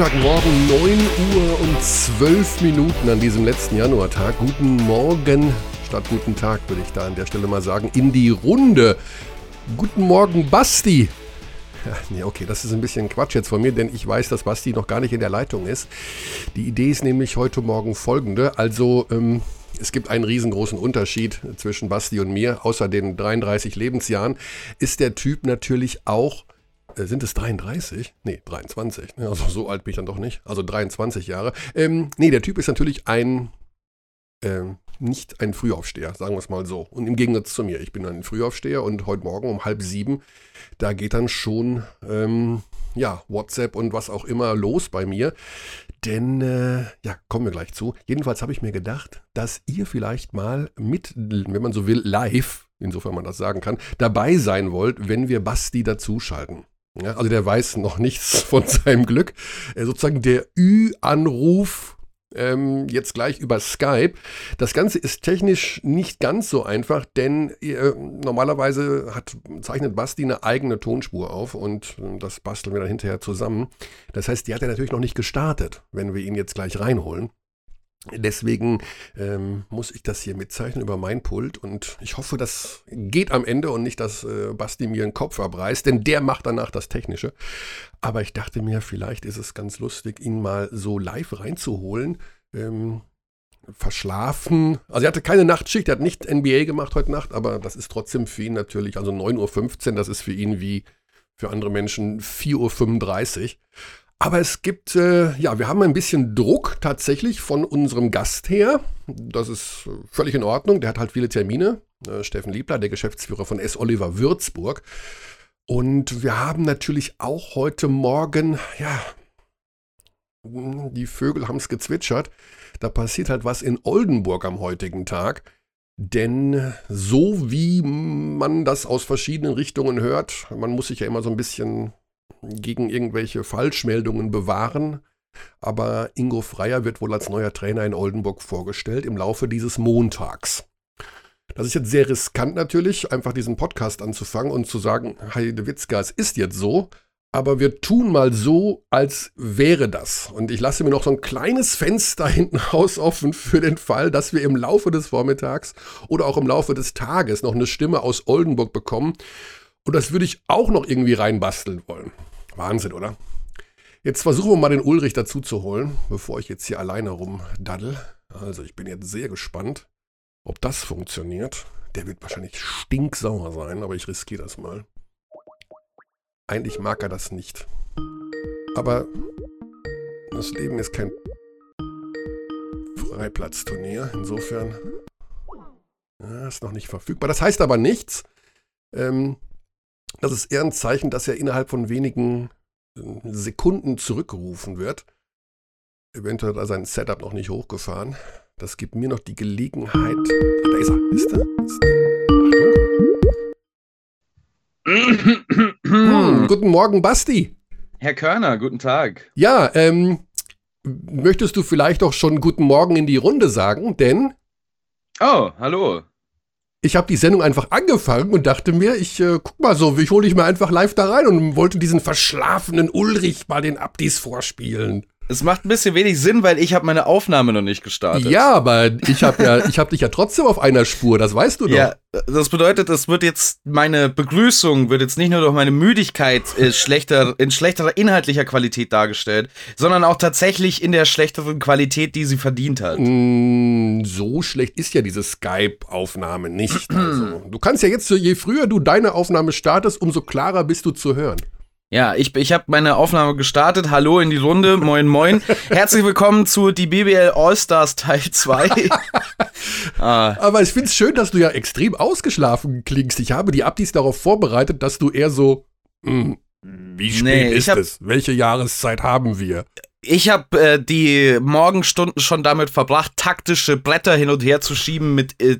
Montagmorgen 9 Uhr und 12 Minuten an diesem letzten Januartag. Guten Morgen statt guten Tag, würde ich da an der Stelle mal sagen, in die Runde. Guten Morgen, Basti. Ja, nee, okay, das ist ein bisschen Quatsch jetzt von mir, denn ich weiß, dass Basti noch gar nicht in der Leitung ist. Die Idee ist nämlich heute Morgen folgende. Also, ähm, es gibt einen riesengroßen Unterschied zwischen Basti und mir. Außer den 33 Lebensjahren ist der Typ natürlich auch sind es 33? Nee, 23. Ne? Also so alt bin ich dann doch nicht. Also 23 Jahre. Ähm, nee, der Typ ist natürlich ein, ähm, nicht ein Frühaufsteher, sagen wir es mal so. Und im Gegensatz zu mir, ich bin ein Frühaufsteher und heute Morgen um halb sieben, da geht dann schon, ähm, ja, WhatsApp und was auch immer los bei mir. Denn, äh, ja, kommen wir gleich zu. Jedenfalls habe ich mir gedacht, dass ihr vielleicht mal mit, wenn man so will, live, insofern man das sagen kann, dabei sein wollt, wenn wir Basti dazuschalten. Ja, also der weiß noch nichts von seinem Glück. Äh, sozusagen der Ü-Anruf ähm, jetzt gleich über Skype. Das Ganze ist technisch nicht ganz so einfach, denn äh, normalerweise hat, zeichnet Basti eine eigene Tonspur auf und äh, das basteln wir dann hinterher zusammen. Das heißt, die hat er natürlich noch nicht gestartet, wenn wir ihn jetzt gleich reinholen. Deswegen ähm, muss ich das hier mitzeichnen über mein Pult und ich hoffe, das geht am Ende und nicht, dass äh, Basti mir den Kopf abreißt, denn der macht danach das Technische. Aber ich dachte mir, vielleicht ist es ganz lustig, ihn mal so live reinzuholen. Ähm, verschlafen. Also er hatte keine Nachtschicht, er hat nicht NBA gemacht heute Nacht, aber das ist trotzdem für ihn natürlich, also 9.15 Uhr, das ist für ihn wie für andere Menschen 4.35 Uhr. Aber es gibt, äh, ja, wir haben ein bisschen Druck tatsächlich von unserem Gast her. Das ist völlig in Ordnung. Der hat halt viele Termine. Äh, Steffen Liebler, der Geschäftsführer von S. Oliver Würzburg. Und wir haben natürlich auch heute Morgen, ja, die Vögel haben es gezwitschert. Da passiert halt was in Oldenburg am heutigen Tag. Denn so wie man das aus verschiedenen Richtungen hört, man muss sich ja immer so ein bisschen gegen irgendwelche Falschmeldungen bewahren. Aber Ingo Freier wird wohl als neuer Trainer in Oldenburg vorgestellt im Laufe dieses Montags. Das ist jetzt sehr riskant natürlich, einfach diesen Podcast anzufangen und zu sagen, Heide Witzka, es ist jetzt so, aber wir tun mal so, als wäre das. Und ich lasse mir noch so ein kleines Fenster hinten raus offen für den Fall, dass wir im Laufe des Vormittags oder auch im Laufe des Tages noch eine Stimme aus Oldenburg bekommen. Und das würde ich auch noch irgendwie reinbasteln wollen. Wahnsinn, oder? Jetzt versuchen wir mal den Ulrich dazu zu holen, bevor ich jetzt hier alleine rumdaddel. Also ich bin jetzt sehr gespannt, ob das funktioniert. Der wird wahrscheinlich stinksauer sein, aber ich riskiere das mal. Eigentlich mag er das nicht. Aber das Leben ist kein Freiplatzturnier. Insofern ja, ist noch nicht verfügbar. Das heißt aber nichts. Ähm, das ist eher ein Zeichen, dass er innerhalb von wenigen äh, Sekunden zurückgerufen wird. Eventuell hat er sein Setup noch nicht hochgefahren. Das gibt mir noch die Gelegenheit. Ach, da ist er. Ist er? Ist er? hm, guten Morgen, Basti. Herr Körner, guten Tag. Ja, ähm, möchtest du vielleicht auch schon guten Morgen in die Runde sagen, denn. Oh, hallo ich habe die Sendung einfach angefangen und dachte mir, ich äh, guck mal so, ich hole dich mal einfach live da rein und wollte diesen verschlafenen Ulrich mal den Abdis vorspielen. Es macht ein bisschen wenig Sinn, weil ich habe meine Aufnahme noch nicht gestartet. Ja, aber ich habe ja, ich habe dich ja trotzdem auf einer Spur, das weißt du doch. Ja, das bedeutet, es wird jetzt meine Begrüßung wird jetzt nicht nur durch meine Müdigkeit äh, schlechter in schlechterer inhaltlicher Qualität dargestellt, sondern auch tatsächlich in der schlechteren Qualität, die sie verdient hat. Mm, so schlecht ist ja diese Skype-Aufnahme nicht. Also, du kannst ja jetzt, je früher du deine Aufnahme startest, umso klarer bist du zu hören. Ja, ich, ich habe meine Aufnahme gestartet. Hallo in die Runde. Moin, moin. Herzlich willkommen zu die BBL All-Stars Teil 2. ah. Aber ich finde es schön, dass du ja extrem ausgeschlafen klingst. Ich habe die Abdis darauf vorbereitet, dass du eher so, mh, hm, wie spät nee, ist hab, es? Welche Jahreszeit haben wir? Ich habe äh, die Morgenstunden schon damit verbracht, taktische Blätter hin und her zu schieben mit äh,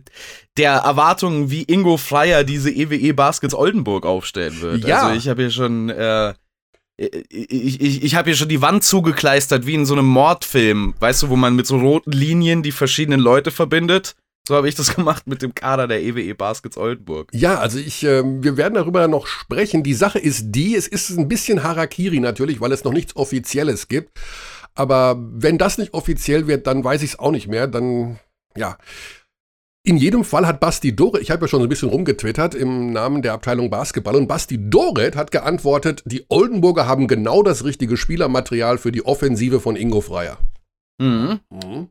der Erwartung, wie Ingo Freier diese EWE Baskets Oldenburg aufstellen wird. Ja. Also ich habe hier schon äh, ich, ich, ich habe hier schon die Wand zugekleistert, wie in so einem Mordfilm, weißt du, wo man mit so roten Linien die verschiedenen Leute verbindet. So habe ich das gemacht mit dem Kader der EWE Baskets Oldenburg. Ja, also ich, äh, wir werden darüber noch sprechen. Die Sache ist die, es ist ein bisschen Harakiri natürlich, weil es noch nichts Offizielles gibt. Aber wenn das nicht offiziell wird, dann weiß ich es auch nicht mehr. Dann, ja. In jedem Fall hat Basti Doret, ich habe ja schon so ein bisschen rumgetwittert im Namen der Abteilung Basketball, und Basti Doret hat geantwortet, die Oldenburger haben genau das richtige Spielermaterial für die Offensive von Ingo Freier. Mhm. Mhm.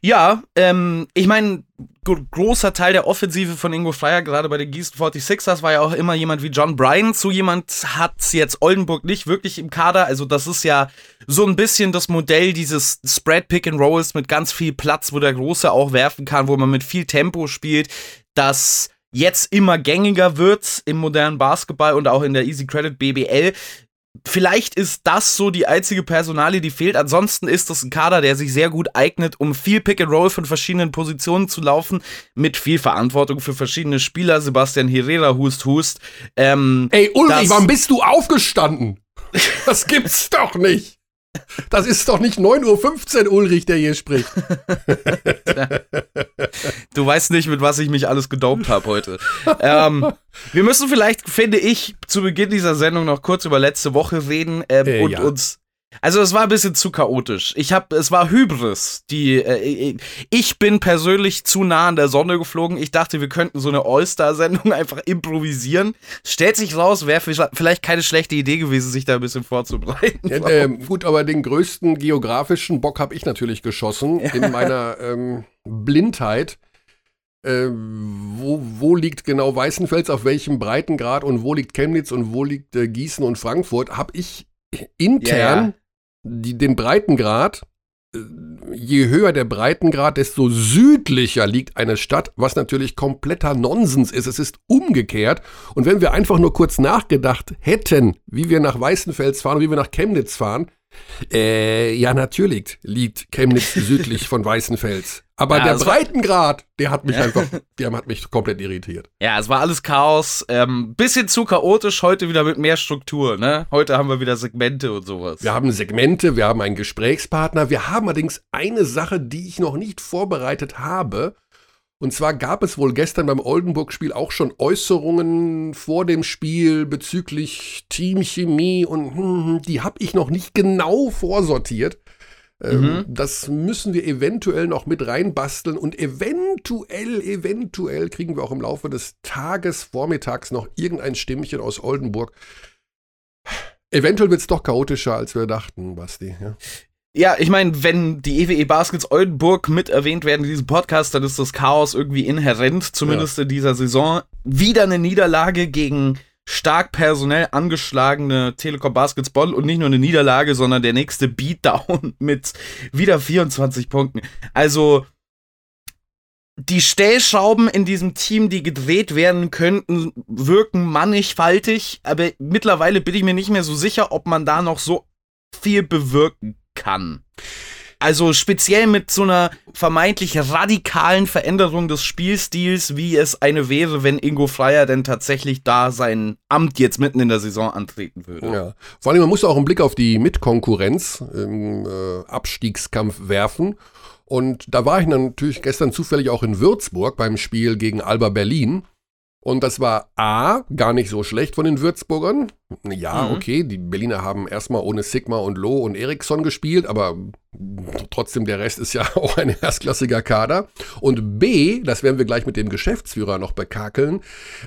Ja, ähm, ich meine, großer Teil der Offensive von Ingo Freier, gerade bei den Gießen 46ers, war ja auch immer jemand wie John Bryan. So jemand hat jetzt Oldenburg nicht wirklich im Kader. Also, das ist ja so ein bisschen das Modell dieses Spread Pick and Rolls mit ganz viel Platz, wo der Große auch werfen kann, wo man mit viel Tempo spielt, das jetzt immer gängiger wird im modernen Basketball und auch in der Easy Credit BBL vielleicht ist das so die einzige Personalie, die fehlt. Ansonsten ist das ein Kader, der sich sehr gut eignet, um viel Pick and Roll von verschiedenen Positionen zu laufen, mit viel Verantwortung für verschiedene Spieler. Sebastian Herrera, Hust, Hust. Ähm, Ey, Ulrich, wann bist du aufgestanden? Das gibt's doch nicht. Das ist doch nicht 9.15 Uhr, Ulrich, der hier spricht. du weißt nicht, mit was ich mich alles gedopt habe heute. ähm, wir müssen vielleicht, finde ich, zu Beginn dieser Sendung noch kurz über letzte Woche reden ähm, äh, und ja. uns also es war ein bisschen zu chaotisch. Ich habe, es war Hybris. Die, äh, ich bin persönlich zu nah an der Sonne geflogen. Ich dachte, wir könnten so eine All-Star-Sendung einfach improvisieren. Stellt sich raus, wäre vielleicht keine schlechte Idee gewesen, sich da ein bisschen vorzubereiten. Ja, äh, gut, aber den größten geografischen Bock habe ich natürlich geschossen ja. in meiner ähm, Blindheit. Äh, wo, wo, liegt genau Weißenfels, auf welchem Breitengrad und wo liegt Chemnitz und wo liegt äh, Gießen und Frankfurt, habe ich intern ja, die, den Breitengrad, äh, je höher der Breitengrad, desto südlicher liegt eine Stadt, was natürlich kompletter Nonsens ist. Es ist umgekehrt. Und wenn wir einfach nur kurz nachgedacht hätten, wie wir nach Weißenfels fahren wie wir nach Chemnitz fahren, äh, ja, natürlich liegt Chemnitz südlich von Weißenfels. Aber ja, der Breitengrad, der hat mich einfach, der hat mich komplett irritiert. Ja, es war alles Chaos. Ähm, bisschen zu chaotisch, heute wieder mit mehr Struktur, ne? Heute haben wir wieder Segmente und sowas. Wir haben Segmente, wir haben einen Gesprächspartner, wir haben allerdings eine Sache, die ich noch nicht vorbereitet habe. Und zwar gab es wohl gestern beim Oldenburg-Spiel auch schon Äußerungen vor dem Spiel bezüglich Teamchemie und hm, hm die habe ich noch nicht genau vorsortiert. Ähm, mhm. Das müssen wir eventuell noch mit reinbasteln und eventuell, eventuell kriegen wir auch im Laufe des Tages, vormittags noch irgendein Stimmchen aus Oldenburg. Eventuell wird es doch chaotischer, als wir dachten, Basti. Ja. Ja, ich meine, wenn die EWE e Baskets Oldenburg mit erwähnt werden in diesem Podcast, dann ist das Chaos irgendwie inhärent, zumindest ja. in dieser Saison. Wieder eine Niederlage gegen stark personell angeschlagene Telekom Basketball und nicht nur eine Niederlage, sondern der nächste Beatdown mit wieder 24 Punkten. Also die Stellschrauben in diesem Team, die gedreht werden könnten, wirken mannigfaltig, aber mittlerweile bin ich mir nicht mehr so sicher, ob man da noch so viel bewirken kann. Also speziell mit so einer vermeintlich radikalen Veränderung des Spielstils, wie es eine wäre, wenn Ingo Freier denn tatsächlich da sein Amt jetzt mitten in der Saison antreten würde. Ja. Vor allem, man muss auch einen Blick auf die Mitkonkurrenz im äh, Abstiegskampf werfen. Und da war ich natürlich gestern zufällig auch in Würzburg beim Spiel gegen Alba Berlin. Und das war A, gar nicht so schlecht von den Würzburgern. Ja, mhm. okay, die Berliner haben erstmal ohne Sigma und Loh und Eriksson gespielt, aber trotzdem der Rest ist ja auch ein erstklassiger Kader. Und B, das werden wir gleich mit dem Geschäftsführer noch bekakeln,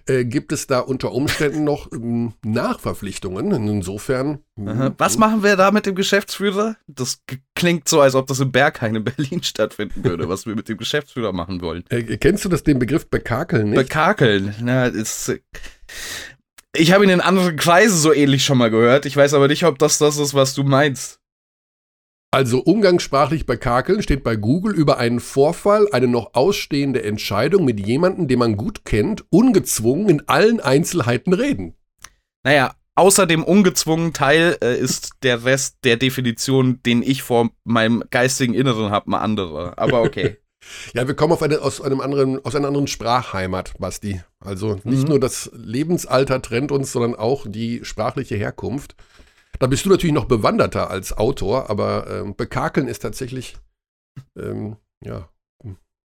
äh, gibt es da unter Umständen noch ähm, Nachverpflichtungen. Insofern. Aha. Was machen wir da mit dem Geschäftsführer? Das klingt so, als ob das im Berghain in Berlin stattfinden würde, was wir mit dem Geschäftsführer machen wollen. Äh, kennst du das den Begriff bekakeln nicht? Bekakeln, na, ist ich habe ihn in anderen Kreisen so ähnlich schon mal gehört. Ich weiß aber nicht, ob das das ist, was du meinst. Also umgangssprachlich bekakeln steht bei Google über einen Vorfall, eine noch ausstehende Entscheidung mit jemandem, den man gut kennt, ungezwungen in allen Einzelheiten reden. Naja, außer dem ungezwungenen Teil äh, ist der Rest der Definition, den ich vor meinem geistigen Inneren habe, mal andere. Aber okay. Ja, wir kommen auf eine, aus, einem anderen, aus einer anderen Sprachheimat, Basti. Also nicht mhm. nur das Lebensalter trennt uns, sondern auch die sprachliche Herkunft. Da bist du natürlich noch bewanderter als Autor, aber ähm, Bekakeln ist tatsächlich, ähm, ja,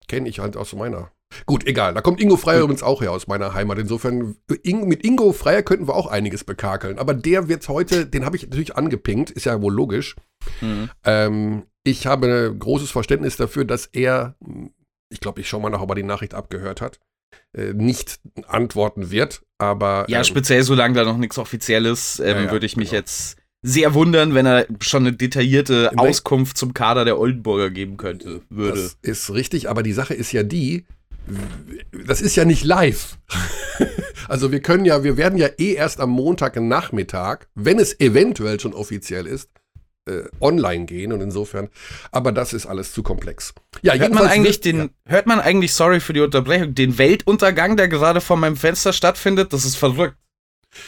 kenne ich halt aus meiner Gut, egal. Da kommt Ingo Freier übrigens auch her aus meiner Heimat. Insofern, mit Ingo Freier könnten wir auch einiges bekakeln. Aber der wird heute, den habe ich natürlich angepinkt, ist ja wohl logisch. Mhm. Ähm, ich habe großes Verständnis dafür, dass er, ich glaube, ich schaue mal nach, ob er die Nachricht abgehört hat, äh, nicht antworten wird. Aber. Ja, ähm, speziell solange da noch nichts Offizielles, ähm, ja, würde ich mich genau. jetzt sehr wundern, wenn er schon eine detaillierte Auskunft zum Kader der Oldenburger geben könnte, würde. Das ist richtig, aber die Sache ist ja die, das ist ja nicht live. also wir können ja, wir werden ja eh erst am Montagnachmittag, wenn es eventuell schon offiziell ist, äh, online gehen und insofern, aber das ist alles zu komplex. Ja, hört man eigentlich den, ja. hört man eigentlich, sorry für die Unterbrechung, den Weltuntergang, der gerade vor meinem Fenster stattfindet? Das ist verrückt.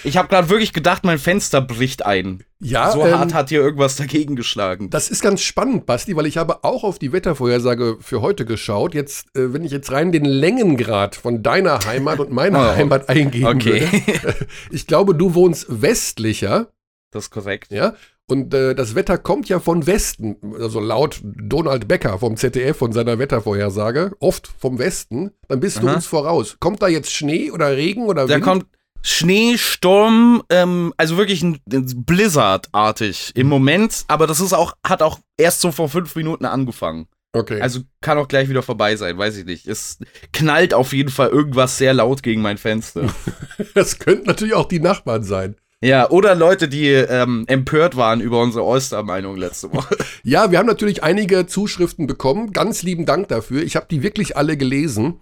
Ich habe gerade wirklich gedacht, mein Fenster bricht ein. Ja, so ähm, hart hat hier irgendwas dagegen geschlagen. Das ist ganz spannend, Basti, weil ich habe auch auf die Wettervorhersage für heute geschaut. Jetzt, äh, wenn ich jetzt rein den Längengrad von deiner Heimat und meiner oh, Heimat eingeben okay. würde. ich glaube, du wohnst westlicher. Das ist korrekt. Ja. Und äh, das Wetter kommt ja von Westen, also laut Donald Becker vom ZDF von seiner Wettervorhersage, oft vom Westen. Dann bist Aha. du uns voraus. Kommt da jetzt Schnee oder Regen oder Wind? Da kommt Schnee, Sturm, ähm, also wirklich ein, ein Blizzard-artig im Moment, aber das ist auch, hat auch erst so vor fünf Minuten angefangen. Okay. Also kann auch gleich wieder vorbei sein, weiß ich nicht. Es knallt auf jeden Fall irgendwas sehr laut gegen mein Fenster. das könnten natürlich auch die Nachbarn sein. Ja, oder Leute, die ähm, empört waren über unsere Oyster-Meinung letzte Woche. ja, wir haben natürlich einige Zuschriften bekommen. Ganz lieben Dank dafür. Ich habe die wirklich alle gelesen.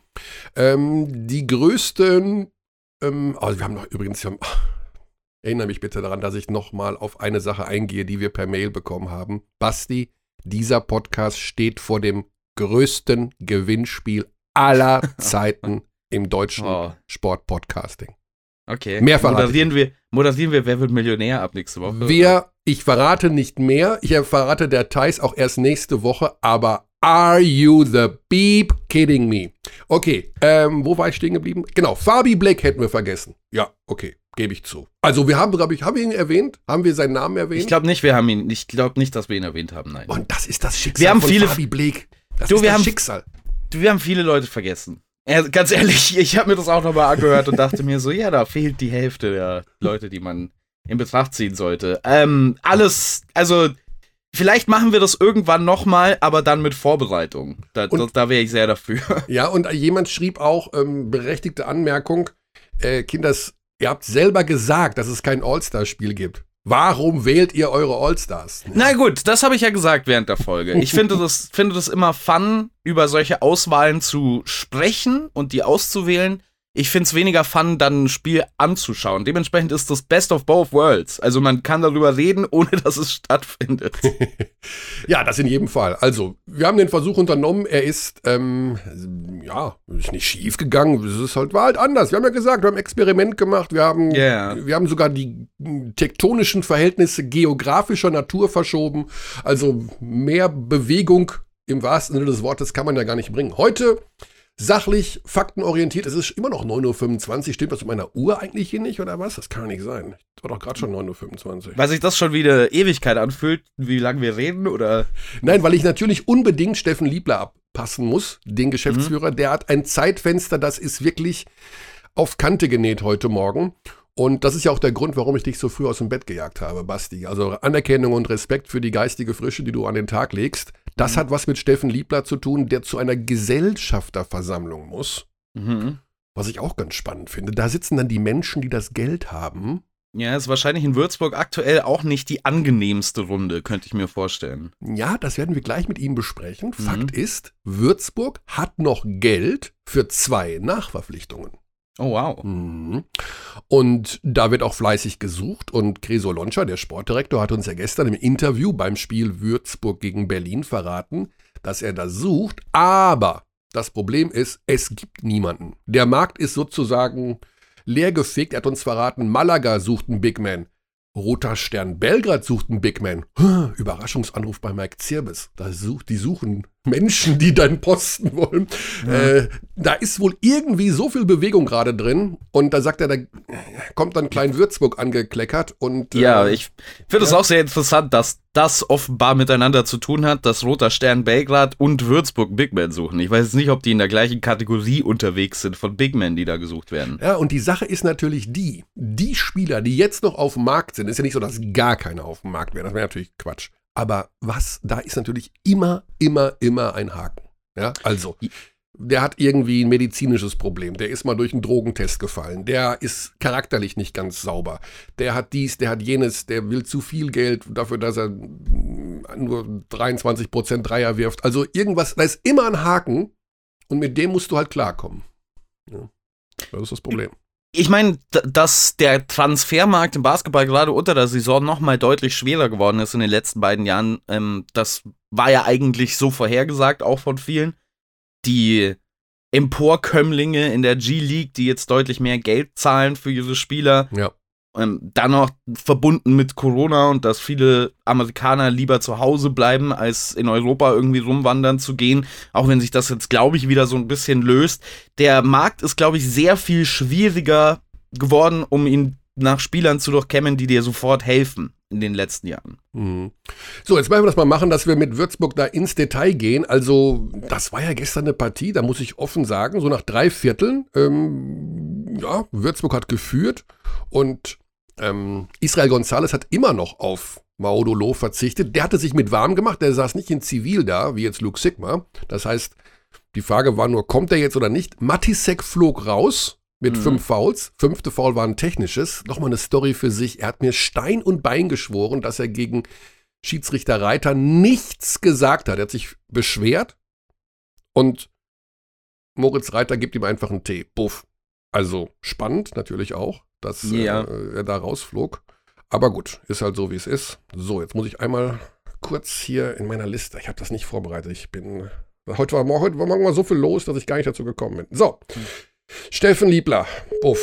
Ähm, die größten ähm, also wir haben noch übrigens, wir haben, erinnere mich bitte daran, dass ich nochmal auf eine Sache eingehe, die wir per Mail bekommen haben. Basti, dieser Podcast steht vor dem größten Gewinnspiel aller Zeiten im deutschen oh. Sportpodcasting. Okay. Mehr moderieren wir, moderieren wir Wer wird Millionär ab nächste Woche? Wer, ich verrate nicht mehr. Ich verrate der Thais auch erst nächste Woche, aber Are you the beep kidding me? Okay, ähm, wo war ich stehen geblieben? Genau, Fabi Black hätten wir vergessen. Ja, okay, gebe ich zu. Also wir haben, glaube ich, haben wir ihn erwähnt? Haben wir seinen Namen erwähnt? Ich glaube nicht, wir haben ihn, ich glaube nicht, dass wir ihn erwähnt haben, nein. Und das ist das Schicksal wir haben von viele, Fabi Blake. Das du, ist wir das haben, Schicksal. Du, wir haben viele Leute vergessen. Ja, ganz ehrlich, ich habe mir das auch nochmal angehört und dachte mir so, ja, da fehlt die Hälfte der Leute, die man in Betracht ziehen sollte. Ähm, alles, also Vielleicht machen wir das irgendwann nochmal, aber dann mit Vorbereitung. Da, da wäre ich sehr dafür. Ja, und jemand schrieb auch, ähm, berechtigte Anmerkung, äh, Kinders, ihr habt selber gesagt, dass es kein All-Star-Spiel gibt. Warum wählt ihr eure All-Stars? Na gut, das habe ich ja gesagt während der Folge. Ich finde das, finde das immer fun, über solche Auswahlen zu sprechen und die auszuwählen ich finde es weniger fun, dann ein Spiel anzuschauen. Dementsprechend ist das Best of both worlds. Also man kann darüber reden, ohne dass es stattfindet. ja, das in jedem Fall. Also, wir haben den Versuch unternommen. Er ist, ähm, ja, ist nicht schief gegangen. Es ist halt, war halt anders. Wir haben ja gesagt, wir haben ein Experiment gemacht. Wir haben, yeah. wir haben sogar die tektonischen Verhältnisse geografischer Natur verschoben. Also mehr Bewegung im wahrsten Sinne des Wortes kann man ja gar nicht bringen. Heute sachlich, faktenorientiert. Es ist immer noch 9.25 Uhr. Stimmt das mit meiner Uhr eigentlich hier nicht oder was? Das kann nicht sein. Das war doch gerade schon 9.25 Uhr. Weil sich das schon wie eine Ewigkeit anfühlt, wie lange wir reden oder? Nein, weil ich natürlich unbedingt Steffen Liebler abpassen muss, den Geschäftsführer. Mhm. Der hat ein Zeitfenster, das ist wirklich auf Kante genäht heute Morgen. Und das ist ja auch der Grund, warum ich dich so früh aus dem Bett gejagt habe, Basti. Also Anerkennung und Respekt für die geistige Frische, die du an den Tag legst. Das mhm. hat was mit Steffen Liebler zu tun, der zu einer Gesellschafterversammlung muss. Mhm. Was ich auch ganz spannend finde. Da sitzen dann die Menschen, die das Geld haben. Ja, ist wahrscheinlich in Würzburg aktuell auch nicht die angenehmste Runde, könnte ich mir vorstellen. Ja, das werden wir gleich mit ihm besprechen. Mhm. Fakt ist, Würzburg hat noch Geld für zwei Nachverpflichtungen. Oh, wow. Mhm. Und da wird auch fleißig gesucht. Und Creso Loncha, der Sportdirektor, hat uns ja gestern im Interview beim Spiel Würzburg gegen Berlin verraten, dass er da sucht. Aber das Problem ist, es gibt niemanden. Der Markt ist sozusagen leergefegt. Er hat uns verraten, Malaga sucht einen Big Man. Roter Stern Belgrad sucht einen Big Man. Überraschungsanruf bei Mike Zirbis. Da sucht, die suchen Menschen, die deinen Posten wollen. Ja. Äh, da ist wohl irgendwie so viel Bewegung gerade drin. Und da sagt er, da kommt dann Klein Würzburg angekleckert. Und, ja, äh, ich finde es ja. auch sehr interessant, dass das offenbar miteinander zu tun hat, dass Roter Stern Belgrad und Würzburg Big Men suchen. Ich weiß jetzt nicht, ob die in der gleichen Kategorie unterwegs sind von Big Men, die da gesucht werden. Ja, und die Sache ist natürlich die, die Spieler, die jetzt noch auf dem Markt sind, ist ja nicht so, dass gar keine auf dem Markt wären. Das wäre natürlich Quatsch. Aber was, da ist natürlich immer, immer, immer ein Haken. Ja, also, der hat irgendwie ein medizinisches Problem, der ist mal durch einen Drogentest gefallen, der ist charakterlich nicht ganz sauber, der hat dies, der hat jenes, der will zu viel Geld dafür, dass er nur 23% Dreier wirft. Also irgendwas, da ist immer ein Haken und mit dem musst du halt klarkommen. Ja, das ist das Problem ich meine, dass der Transfermarkt im Basketball gerade unter der Saison nochmal deutlich schwerer geworden ist in den letzten beiden Jahren, ähm, das war ja eigentlich so vorhergesagt, auch von vielen. Die Emporkömmlinge in der G-League, die jetzt deutlich mehr Geld zahlen für ihre Spieler, ja. Ähm, dann noch verbunden mit Corona und dass viele Amerikaner lieber zu Hause bleiben, als in Europa irgendwie rumwandern zu gehen, auch wenn sich das jetzt, glaube ich, wieder so ein bisschen löst. Der Markt ist, glaube ich, sehr viel schwieriger geworden, um ihn nach Spielern zu durchkämmen, die dir sofort helfen in den letzten Jahren. Mhm. So, jetzt wollen wir das mal machen, dass wir mit Würzburg da ins Detail gehen. Also, das war ja gestern eine Partie, da muss ich offen sagen, so nach drei Vierteln, ähm, ja, Würzburg hat geführt und ähm, Israel González hat immer noch auf Maudolo verzichtet. Der hatte sich mit warm gemacht, der saß nicht in Zivil da, wie jetzt Luke Sigma. Das heißt, die Frage war nur, kommt er jetzt oder nicht? Matisek flog raus mit mhm. fünf Fouls. Fünfte Foul war ein technisches. Nochmal eine Story für sich. Er hat mir Stein und Bein geschworen, dass er gegen Schiedsrichter Reiter nichts gesagt hat. Er hat sich beschwert und Moritz Reiter gibt ihm einfach einen Tee. Buff. Also spannend natürlich auch dass ja. äh, er da rausflog. Aber gut, ist halt so, wie es ist. So, jetzt muss ich einmal kurz hier in meiner Liste. Ich habe das nicht vorbereitet. Ich bin. Heute war, heute war mal so viel los, dass ich gar nicht dazu gekommen bin. So. Hm. Steffen Liebler. Buff.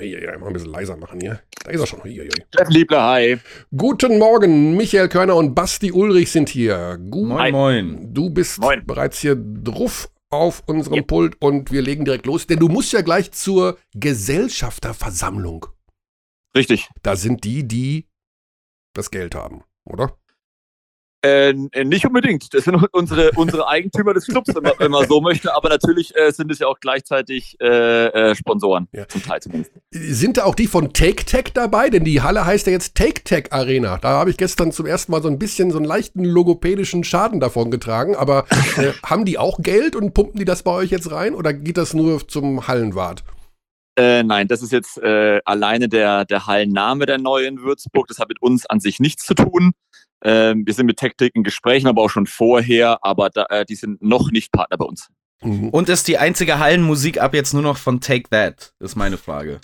Ja, mal ein bisschen leiser machen hier. Da ist er schon. Steffen Liebler, hi. Guten Morgen. Michael Körner und Basti Ulrich sind hier. Gut, moin, moin. Du bist moin. bereits hier drauf auf unserem ja. Pult und wir legen direkt los, denn du musst ja gleich zur Gesellschafterversammlung. Richtig. Da sind die, die das Geld haben, oder? Äh, nicht unbedingt. Das sind unsere, unsere Eigentümer des Clubs, wenn man, wenn man so möchte. Aber natürlich äh, sind es ja auch gleichzeitig äh, äh, Sponsoren, ja. zum Teil zumindest. Sind da auch die von Take Tech dabei? Denn die Halle heißt ja jetzt Take Tech Arena. Da habe ich gestern zum ersten Mal so ein bisschen so einen leichten logopädischen Schaden davon getragen. Aber äh, haben die auch Geld und pumpen die das bei euch jetzt rein? Oder geht das nur zum Hallenwart? Äh, nein, das ist jetzt äh, alleine der, der Hallenname der neuen Würzburg. Das hat mit uns an sich nichts zu tun. Ähm, wir sind mit Tactic in Gesprächen, aber auch schon vorher, aber da, äh, die sind noch nicht Partner bei uns. Mhm. Und ist die einzige Hallenmusik ab jetzt nur noch von Take That, ist meine Frage.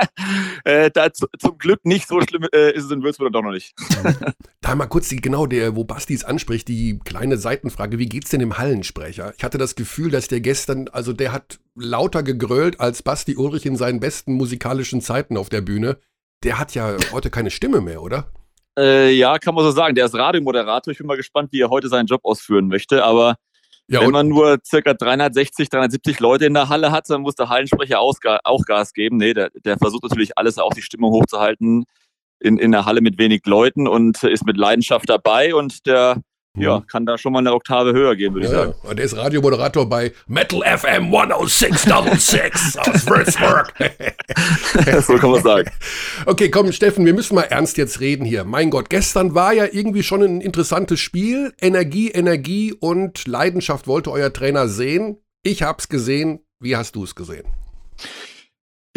äh, da, zum Glück nicht so schlimm äh, ist es in Würzburg doch noch nicht. da mal kurz die, genau, der, wo Basti es anspricht, die kleine Seitenfrage, wie geht's denn dem Hallensprecher? Ich hatte das Gefühl, dass der gestern, also der hat lauter gegrölt als Basti Ulrich in seinen besten musikalischen Zeiten auf der Bühne. Der hat ja heute keine Stimme mehr, oder? Äh, ja, kann man so sagen. Der ist Radiomoderator. Ich bin mal gespannt, wie er heute seinen Job ausführen möchte. Aber ja, wenn man nur circa 360, 370 Leute in der Halle hat, dann muss der Hallensprecher auch Gas geben. Nee, der, der versucht natürlich alles, auch die Stimmung hochzuhalten in, in der Halle mit wenig Leuten und ist mit Leidenschaft dabei. Und der ja, kann da schon mal eine Oktave höher gehen, würde ja, ich sagen. Und der ist Radiomoderator bei Metal FM 10666 aus Würzburg. so kann man sagen. Okay, komm, Steffen, wir müssen mal ernst jetzt reden hier. Mein Gott, gestern war ja irgendwie schon ein interessantes Spiel. Energie, Energie und Leidenschaft wollte euer Trainer sehen. Ich hab's gesehen. Wie hast du es gesehen?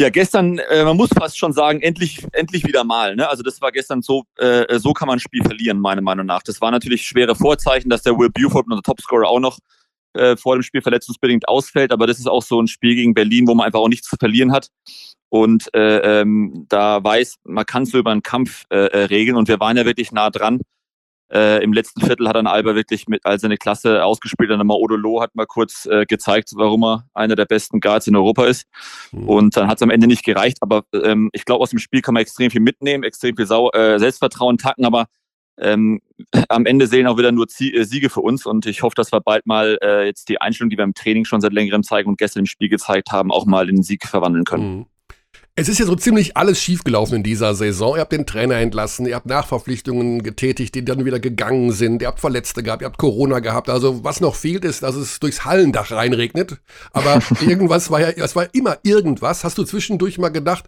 Ja, gestern, äh, man muss fast schon sagen, endlich, endlich wieder mal. Ne? Also das war gestern so, äh, so kann man ein Spiel verlieren, meiner Meinung nach. Das war natürlich schwere Vorzeichen, dass der Will Buford, unser Topscorer, auch noch äh, vor dem Spiel verletzungsbedingt ausfällt. Aber das ist auch so ein Spiel gegen Berlin, wo man einfach auch nichts zu verlieren hat. Und äh, ähm, da weiß, man kann es so über einen Kampf äh, äh, regeln. Und wir waren ja wirklich nah dran. Äh, Im letzten Viertel hat dann Alba wirklich mit all seine Klasse ausgespielt. Und dann mal Odolo hat mal kurz äh, gezeigt, warum er einer der besten Guards in Europa ist. Mhm. Und dann hat es am Ende nicht gereicht. Aber ähm, ich glaube, aus dem Spiel kann man extrem viel mitnehmen, extrem viel Sau äh, Selbstvertrauen tacken. Aber ähm, am Ende sehen auch wieder nur äh, Siege für uns und ich hoffe, dass wir bald mal äh, jetzt die Einstellung, die wir im Training schon seit längerem zeigen und gestern im Spiel gezeigt haben, auch mal in Sieg verwandeln können. Mhm. Es ist ja so ziemlich alles schiefgelaufen in dieser Saison. Ihr habt den Trainer entlassen, ihr habt Nachverpflichtungen getätigt, die dann wieder gegangen sind, ihr habt Verletzte gehabt, ihr habt Corona gehabt. Also was noch fehlt, ist, dass es durchs Hallendach reinregnet. Aber irgendwas war ja, es war immer irgendwas. Hast du zwischendurch mal gedacht,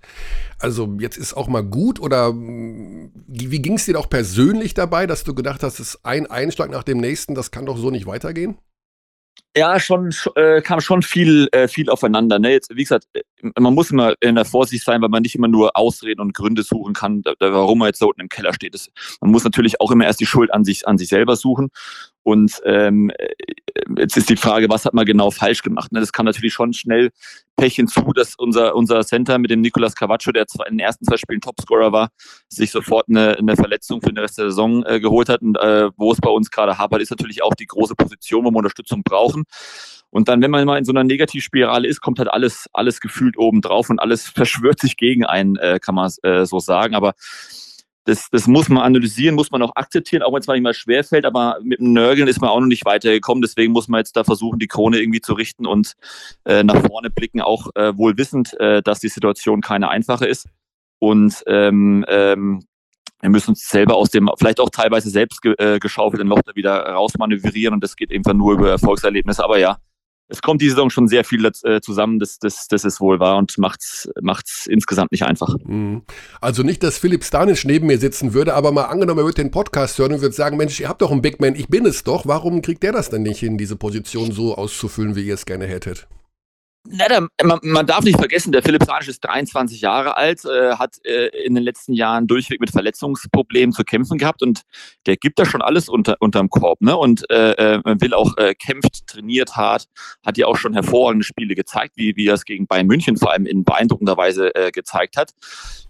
also jetzt ist auch mal gut oder wie ging es dir auch persönlich dabei, dass du gedacht hast, es ist ein Einschlag nach dem nächsten, das kann doch so nicht weitergehen? Ja, schon äh, kam schon viel, äh, viel aufeinander. Ne? Jetzt, wie gesagt, äh, man muss immer in der Vorsicht sein, weil man nicht immer nur Ausreden und Gründe suchen kann, da, warum man jetzt da unten im Keller steht. Das, man muss natürlich auch immer erst die Schuld an sich, an sich selber suchen. Und ähm, äh, jetzt ist die Frage, was hat man genau falsch gemacht? Ne? Das kam natürlich schon schnell Pech hinzu, dass unser, unser Center mit dem Nicolas Cavaccio, der zwar in den ersten zwei Spielen Topscorer war, sich sofort eine, eine Verletzung für den Rest der Saison äh, geholt hat. Und äh, wo es bei uns gerade hapert, ist natürlich auch die große Position, wo wir Unterstützung brauchen. Und dann, wenn man mal in so einer Negativspirale ist, kommt halt alles, alles gefühlt oben drauf und alles verschwört sich gegen einen, äh, kann man äh, so sagen. Aber das, das muss man analysieren, muss man auch akzeptieren, auch wenn es manchmal schwerfällt, aber mit dem Nörgeln ist man auch noch nicht weitergekommen. Deswegen muss man jetzt da versuchen, die Krone irgendwie zu richten und äh, nach vorne blicken, auch äh, wohl wissend, äh, dass die Situation keine einfache ist. Und ähm, ähm, wir müssen uns selber aus dem, vielleicht auch teilweise selbst ge, äh, geschaufelten Loch da wieder rausmanövrieren und das geht einfach nur über Erfolgserlebnisse. Aber ja, es kommt die Saison schon sehr viel äh, zusammen, das, das, das ist wohl wahr und macht's, macht's insgesamt nicht einfach. Mhm. Also nicht, dass Philipp Stanisch neben mir sitzen würde, aber mal angenommen, er würde den Podcast hören und würde sagen, Mensch, ihr habt doch einen Big Man, ich bin es doch, warum kriegt der das denn nicht hin, diese Position so auszufüllen, wie ihr es gerne hättet? Na, der, man, man, darf nicht vergessen, der Philipp Sanisch ist 23 Jahre alt, äh, hat äh, in den letzten Jahren durchweg mit Verletzungsproblemen zu kämpfen gehabt und der gibt da schon alles unter, unterm Korb. Ne? Und äh, äh will auch äh, kämpft, trainiert hart, hat ja auch schon hervorragende Spiele gezeigt, wie, wie er es gegen Bayern München vor allem in beeindruckender Weise äh, gezeigt hat.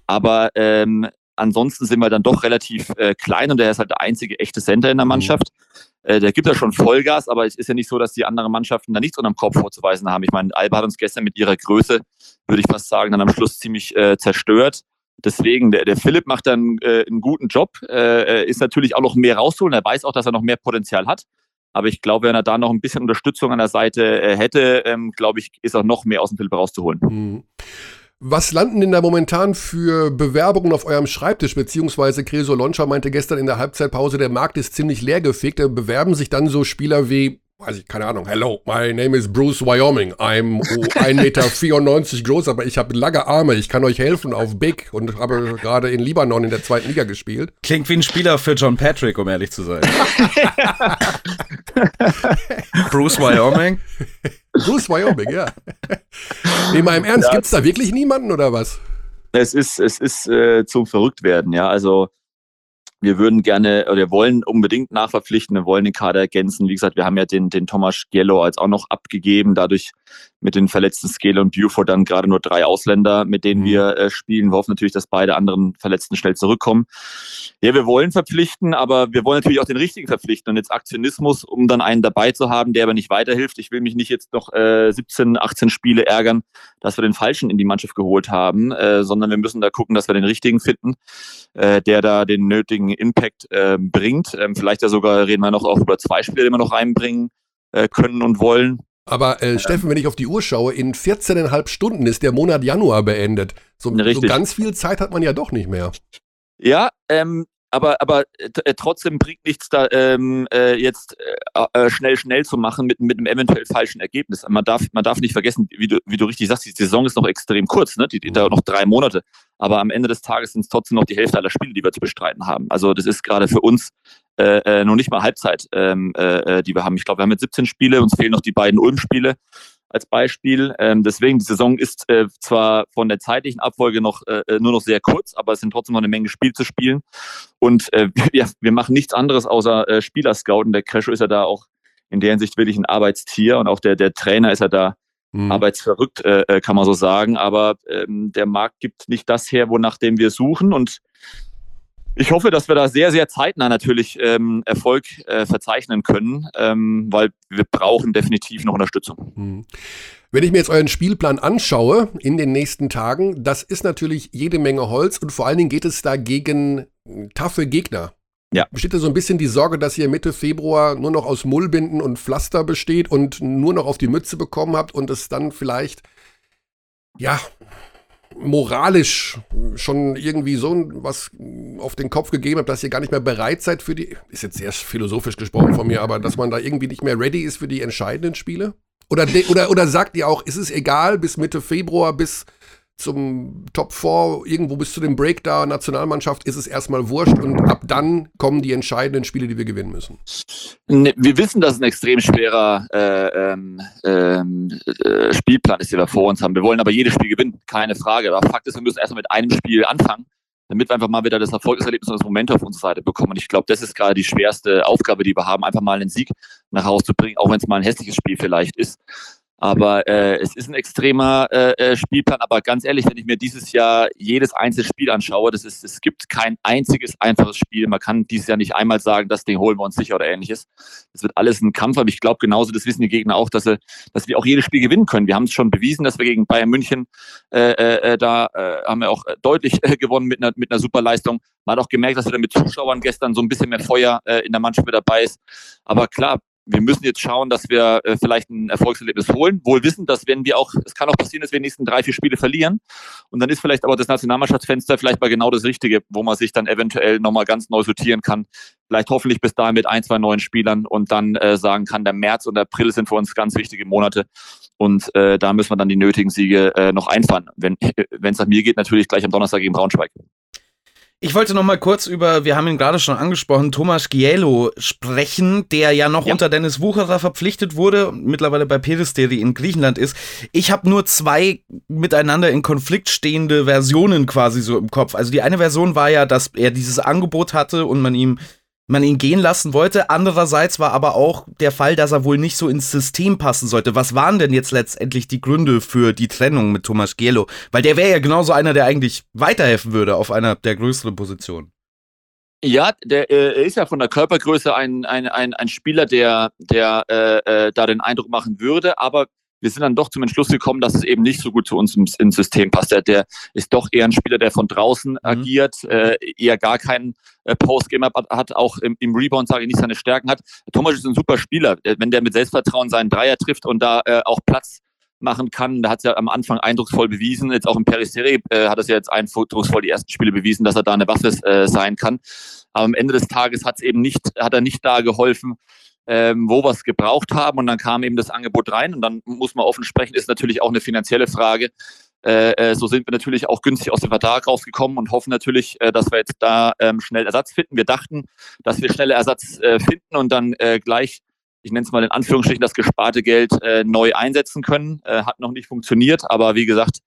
Aber ähm, ansonsten sind wir dann doch relativ klein und er ist halt der einzige echte Center in der mhm. Mannschaft. Mhm. Äh, der gibt ja schon Vollgas, aber es ist ja nicht so, dass die anderen Mannschaften da nichts unterm Kopf vorzuweisen haben. Ich meine, Alba hat uns gestern mit ihrer Größe, würde ich fast sagen, dann am Schluss ziemlich äh, zerstört. Deswegen, der, der Philipp macht dann äh, einen guten Job, äh, ist natürlich auch noch mehr rausholen. Er weiß auch, dass er noch mehr Potenzial hat. Aber ich glaube, wenn er da noch ein bisschen Unterstützung an der Seite äh, hätte, ähm, glaube ich, ist auch noch mehr aus dem Philipp rauszuholen. Mhm. Was landen denn da momentan für Bewerbungen auf eurem Schreibtisch? Beziehungsweise Creso Loncha meinte gestern in der Halbzeitpause, der Markt ist ziemlich leergefegt. Da bewerben sich dann so Spieler wie, weiß ich, keine Ahnung, hello, my name is Bruce Wyoming. I'm 1,94 Meter groß, aber ich habe lange Arme. Ich kann euch helfen auf Big und habe gerade in Libanon in der zweiten Liga gespielt. Klingt wie ein Spieler für John Patrick, um ehrlich zu sein. Bruce Wyoming? Bruce Wyoming, ja. Nee, mal im Ernst, ja. gibt es da wirklich niemanden oder was? Es ist, es ist äh, zum Verrücktwerden, ja. Also wir würden gerne oder wollen unbedingt nachverpflichten, wir wollen den Kader ergänzen. Wie gesagt, wir haben ja den, den Thomas Giello als auch noch abgegeben. Dadurch mit den verletzten Scale und Buford dann gerade nur drei Ausländer, mit denen mhm. wir äh, spielen. Wir hoffen natürlich, dass beide anderen Verletzten schnell zurückkommen. Ja, wir wollen verpflichten, aber wir wollen natürlich auch den richtigen verpflichten und jetzt Aktionismus, um dann einen dabei zu haben, der aber nicht weiterhilft. Ich will mich nicht jetzt noch äh, 17, 18 Spiele ärgern, dass wir den Falschen in die Mannschaft geholt haben, äh, sondern wir müssen da gucken, dass wir den richtigen finden, äh, der da den nötigen Impact äh, bringt. Ähm, vielleicht ja sogar reden wir noch auch über zwei Spiele, die wir noch reinbringen äh, können und wollen. Aber äh, Steffen, wenn ich auf die Uhr schaue, in 14,5 Stunden ist der Monat Januar beendet. So, so, ganz viel Zeit hat man ja doch nicht mehr. Ja, ähm, aber, aber äh, trotzdem bringt nichts da ähm, äh, jetzt äh, äh, schnell, schnell zu machen mit, mit einem eventuell falschen Ergebnis. Man darf, man darf nicht vergessen, wie du, wie du richtig sagst, die Saison ist noch extrem kurz, ne? die, die da noch drei Monate. Aber am Ende des Tages sind es trotzdem noch die Hälfte aller Spiele, die wir zu bestreiten haben. Also das ist gerade für uns äh, äh, noch nicht mal Halbzeit, ähm, äh, die wir haben. Ich glaube, wir haben jetzt 17 Spiele, uns fehlen noch die beiden Ulm-Spiele als Beispiel. Ähm, deswegen, die Saison ist äh, zwar von der zeitlichen Abfolge noch äh, äh nur noch sehr kurz, aber es sind trotzdem noch eine Menge Spiel zu spielen. Und äh, ja, wir machen nichts anderes außer äh, Spieler scouten. Der Cresho ist ja da auch in der Hinsicht wirklich ein Arbeitstier und auch der, der Trainer ist ja da mhm. arbeitsverrückt, äh, äh kann man so sagen. Aber ähm, der Markt gibt nicht das her, wonach dem wir suchen. Und ich hoffe, dass wir da sehr, sehr zeitnah natürlich ähm, Erfolg äh, verzeichnen können, ähm, weil wir brauchen definitiv noch Unterstützung. Hm. Wenn ich mir jetzt euren Spielplan anschaue in den nächsten Tagen, das ist natürlich jede Menge Holz und vor allen Dingen geht es da gegen taffe Gegner. Ja. Besteht da so ein bisschen die Sorge, dass ihr Mitte Februar nur noch aus Mullbinden und Pflaster besteht und nur noch auf die Mütze bekommen habt und es dann vielleicht, ja, moralisch schon irgendwie so was auf den Kopf gegeben habt, dass ihr gar nicht mehr bereit seid für die, ist jetzt sehr philosophisch gesprochen von mir, aber dass man da irgendwie nicht mehr ready ist für die entscheidenden Spiele? Oder, oder, oder sagt ihr auch, ist es egal, bis Mitte Februar, bis zum Top 4, irgendwo bis zu dem Break da, Nationalmannschaft, ist es erstmal wurscht und ab dann kommen die entscheidenden Spiele, die wir gewinnen müssen. Ne, wir wissen, dass es ein extrem schwerer äh, ähm, ähm, äh, Spielplan ist, den wir vor uns haben. Wir wollen aber jedes Spiel gewinnen, keine Frage. Aber Fakt ist, wir müssen erstmal mit einem Spiel anfangen, damit wir einfach mal wieder das Erfolgserlebnis und das Moment auf unserer Seite bekommen. Und ich glaube, das ist gerade die schwerste Aufgabe, die wir haben, einfach mal einen Sieg nach Hause zu bringen, auch wenn es mal ein hässliches Spiel vielleicht ist. Aber äh, es ist ein extremer äh, äh, Spielplan. Aber ganz ehrlich, wenn ich mir dieses Jahr jedes einzelne Spiel anschaue, das ist, es gibt kein einziges einfaches Spiel. Man kann dieses Jahr nicht einmal sagen, das Ding holen wir uns sicher oder ähnliches. Es wird alles ein Kampf. Aber ich glaube genauso, das wissen die Gegner auch, dass, sie, dass wir auch jedes Spiel gewinnen können. Wir haben es schon bewiesen, dass wir gegen Bayern München äh, äh, äh da äh, haben wir auch deutlich äh, gewonnen mit einer, mit einer super Leistung. Man hat auch gemerkt, dass wir da mit Zuschauern gestern so ein bisschen mehr Feuer äh, in der Mannschaft mit dabei ist. Aber klar, wir müssen jetzt schauen, dass wir äh, vielleicht ein Erfolgserlebnis holen. Wohl wissen, dass wenn wir auch, es kann auch passieren, dass wir die nächsten drei, vier Spiele verlieren. Und dann ist vielleicht aber das Nationalmannschaftsfenster vielleicht mal genau das Richtige, wo man sich dann eventuell nochmal ganz neu sortieren kann. Vielleicht hoffentlich bis dahin mit ein, zwei neuen Spielern und dann äh, sagen kann, der März und April sind für uns ganz wichtige Monate. Und äh, da müssen wir dann die nötigen Siege äh, noch einfahren. Wenn es nach mir geht, natürlich gleich am Donnerstag gegen Braunschweig. Ich wollte noch mal kurz über, wir haben ihn gerade schon angesprochen, Thomas Gielo sprechen, der ja noch ja. unter Dennis Wucherer verpflichtet wurde, mittlerweile bei Peristeri in Griechenland ist. Ich habe nur zwei miteinander in Konflikt stehende Versionen quasi so im Kopf. Also die eine Version war ja, dass er dieses Angebot hatte und man ihm man ihn gehen lassen wollte. Andererseits war aber auch der Fall, dass er wohl nicht so ins System passen sollte. Was waren denn jetzt letztendlich die Gründe für die Trennung mit Thomas Gielo? Weil der wäre ja genauso einer, der eigentlich weiterhelfen würde auf einer der größeren Positionen. Ja, der äh, ist ja von der Körpergröße ein, ein, ein, ein Spieler, der, der äh, äh, da den Eindruck machen würde, aber wir sind dann doch zum Entschluss gekommen, dass es eben nicht so gut zu uns ins, ins System passt. Der, der, ist doch eher ein Spieler, der von draußen mhm. agiert, äh, eher gar keinen äh, Postgame hat, hat, auch im, im Rebound, sage ich, nicht seine Stärken hat. Thomas ist ein super Spieler. Wenn der mit Selbstvertrauen seinen Dreier trifft und da äh, auch Platz machen kann. Da hat es ja am Anfang eindrucksvoll bewiesen. Jetzt auch im Peristeri äh, hat es ja jetzt eindrucksvoll die ersten Spiele bewiesen, dass er da eine Waffe äh, sein kann. Aber am Ende des Tages hat es eben nicht, hat er nicht da geholfen, ähm, wo wir es gebraucht haben. Und dann kam eben das Angebot rein. Und dann muss man offen sprechen, ist natürlich auch eine finanzielle Frage. Äh, äh, so sind wir natürlich auch günstig aus dem Vertrag rausgekommen und hoffen natürlich, äh, dass wir jetzt da ähm, schnell Ersatz finden. Wir dachten, dass wir schnell Ersatz äh, finden und dann äh, gleich, ich nenne es mal in Anführungsstrichen, das gesparte Geld äh, neu einsetzen können. hat noch nicht funktioniert, aber wie gesagt,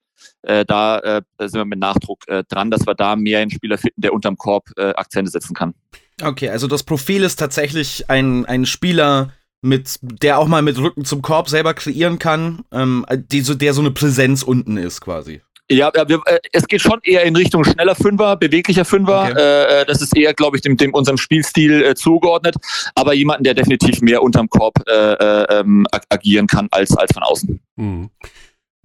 da sind wir mit Nachdruck dran, dass wir da mehr einen Spieler finden, der unterm Korb Akzente setzen kann. Okay, also das Profil ist tatsächlich ein, ein Spieler, mit, der auch mal mit Rücken zum Korb selber kreieren kann, ähm, die, so, der so eine Präsenz unten ist quasi. Ja, wir, äh, es geht schon eher in Richtung schneller Fünfer, beweglicher Fünfer. Okay. Äh, äh das ist eher, glaube ich, dem, dem unserem Spielstil äh, zugeordnet. Aber jemanden, der definitiv mehr unterm Korb äh, äh ähm, agieren kann als, als von außen. Mhm.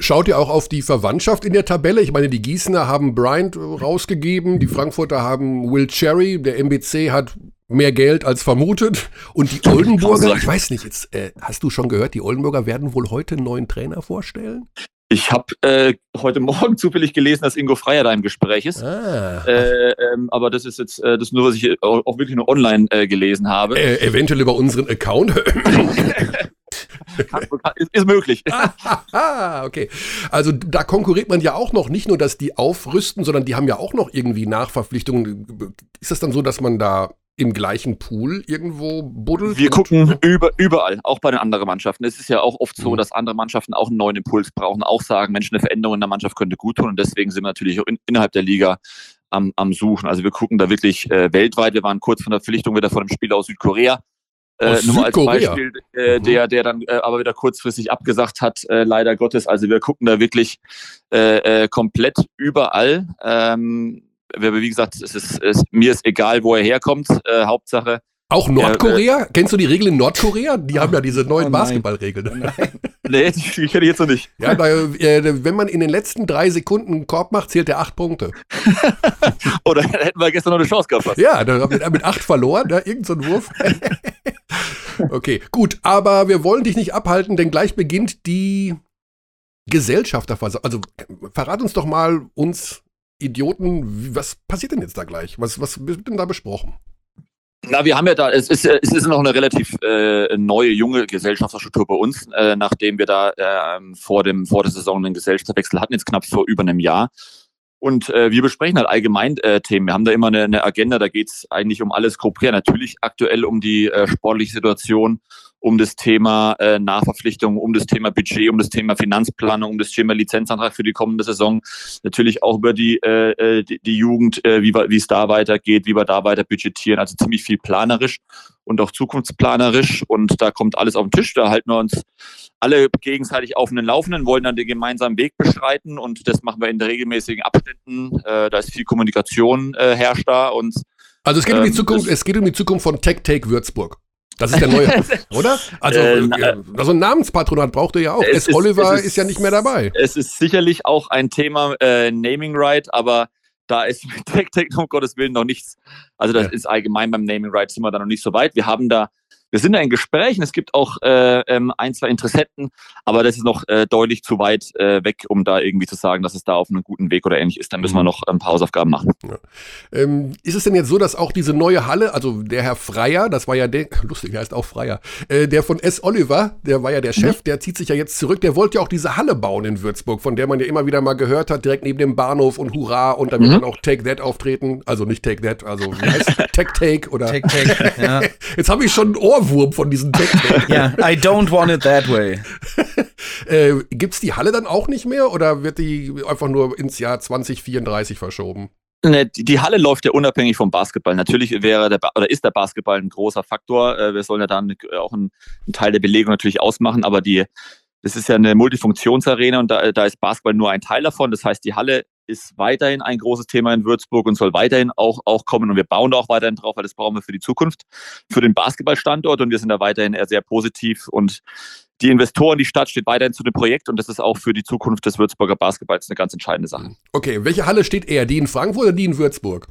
Schaut ihr auch auf die Verwandtschaft in der Tabelle? Ich meine, die Gießener haben Bryant rausgegeben, die Frankfurter haben Will Cherry, der MBC hat mehr Geld als vermutet. Und die Oldenburger, ich weiß nicht, jetzt äh, hast du schon gehört, die Oldenburger werden wohl heute einen neuen Trainer vorstellen? Ich habe äh, heute Morgen zufällig gelesen, dass Ingo Freier da im Gespräch ist. Ah. Äh, ähm, aber das ist jetzt äh, das nur, was ich auch wirklich nur online äh, gelesen habe. Äh, eventuell über unseren Account. ist, ist möglich. okay. Also da konkurriert man ja auch noch, nicht nur, dass die aufrüsten, sondern die haben ja auch noch irgendwie Nachverpflichtungen. Ist das dann so, dass man da im gleichen Pool irgendwo buddelt? Wir gucken über, überall, auch bei den anderen Mannschaften. Es ist ja auch oft so, mhm. dass andere Mannschaften auch einen neuen Impuls brauchen, auch sagen, Mensch, eine Veränderung in der Mannschaft könnte gut tun. Und deswegen sind wir natürlich auch in, innerhalb der Liga am, am Suchen. Also wir gucken da wirklich äh, weltweit. Wir waren kurz von der Verpflichtung wieder vor dem Spiel aus Südkorea. Äh, nur als Beispiel, äh, mhm. der, der dann äh, aber wieder kurzfristig abgesagt hat, äh, leider Gottes. Also wir gucken da wirklich äh, äh, komplett überall. Ähm, wie gesagt, es ist, es, mir ist egal, wo er herkommt. Hauptsache, Auch Nordkorea? Ja, äh, Kennst du die Regeln in Nordkorea? Die oh, haben ja diese neuen oh Basketballregeln. Oh nee, die kenne ich jetzt noch nicht. Ja, weil, äh, wenn man in den letzten drei Sekunden einen Korb macht, zählt er acht Punkte. Oder hätten wir gestern noch eine Chance gehabt. Ja, da mit, mit acht verloren, da, irgend so ein Wurf. okay, gut, aber wir wollen dich nicht abhalten, denn gleich beginnt die Gesellschafterversammlung. Also verrat uns doch mal, uns Idioten, was passiert denn jetzt da gleich? Was, was wird denn da besprochen? Na, wir haben ja da, es ist, es ist noch eine relativ äh, neue, junge Gesellschaftsstruktur bei uns, äh, nachdem wir da äh, vor, dem, vor der Saison einen Gesellschaftswechsel hatten, jetzt knapp vor über einem Jahr. Und äh, wir besprechen halt allgemein äh, Themen. Wir haben da immer eine, eine Agenda, da geht es eigentlich um alles grob Natürlich aktuell um die äh, sportliche Situation, um das Thema äh, Nachverpflichtung, um das Thema Budget, um das Thema Finanzplanung, um das Thema Lizenzantrag für die kommende Saison. Natürlich auch über die, äh, äh die, die Jugend, äh, wie, wie es da weitergeht, wie wir da weiter budgetieren. Also ziemlich viel planerisch und auch zukunftsplanerisch. Und da kommt alles auf den Tisch. Da halten wir uns alle gegenseitig auf den Laufenden, wollen dann den gemeinsamen Weg beschreiten. Und das machen wir in regelmäßigen Abständen. Äh, da ist viel Kommunikation äh, herrscht da. Und, also es geht um die ähm, Zukunft, es geht um die Zukunft von Tech Take Würzburg. Das ist der neue, oder? Also, ähm, äh, also ein Namenspatronat braucht ihr ja auch. S. Ist, Oliver ist, ist, ja nicht mehr dabei. Es ist sicherlich auch ein Thema äh, Naming Right, aber da ist mit Tech Tech um Gottes Willen noch nichts. Also das ja. ist allgemein beim Naming Right sind wir da noch nicht so weit. Wir haben da wir sind da in Gesprächen, es gibt auch äh, ähm, ein, zwei Interessenten, aber das ist noch äh, deutlich zu weit äh, weg, um da irgendwie zu sagen, dass es da auf einem guten Weg oder ähnlich ist. Da müssen wir mhm. noch ein paar Hausaufgaben machen. Ja. Ähm, ist es denn jetzt so, dass auch diese neue Halle, also der Herr Freier, das war ja der, lustig, der heißt auch Freier, äh, der von S. Oliver, der war ja der Chef, mhm. der zieht sich ja jetzt zurück, der wollte ja auch diese Halle bauen in Würzburg, von der man ja immer wieder mal gehört hat, direkt neben dem Bahnhof und Hurra und da wird mhm. dann auch Take That auftreten, also nicht Take That, also wie heißt Tech Take oder Take Take, ja. Jetzt habe ich schon einen Ohrwurm von diesen Take ja, I don't want it that way. äh, Gibt es die Halle dann auch nicht mehr oder wird die einfach nur ins Jahr 2034 verschoben? Ne, die Halle läuft ja unabhängig vom Basketball. Natürlich wäre der oder ist der Basketball ein großer Faktor. Äh, wir sollen ja dann auch einen, Teil der Belegung natürlich ausmachen, aber die, das ist ja eine Multifunktionsarena und da, da ist Basketball nur ein Teil davon. Das heißt, die Halle ist weiterhin ein großes Thema in Würzburg und soll weiterhin auch, auch kommen. Und wir bauen da auch weiterhin drauf, weil das brauchen wir für die Zukunft, für den Basketballstandort. Und wir sind da weiterhin eher sehr positiv. Und die Investoren, die Stadt steht weiterhin zu dem Projekt. Und das ist auch für die Zukunft des Würzburger Basketballs eine ganz entscheidende Sache. Okay, welche Halle steht eher? Die in Frankfurt oder die in Würzburg?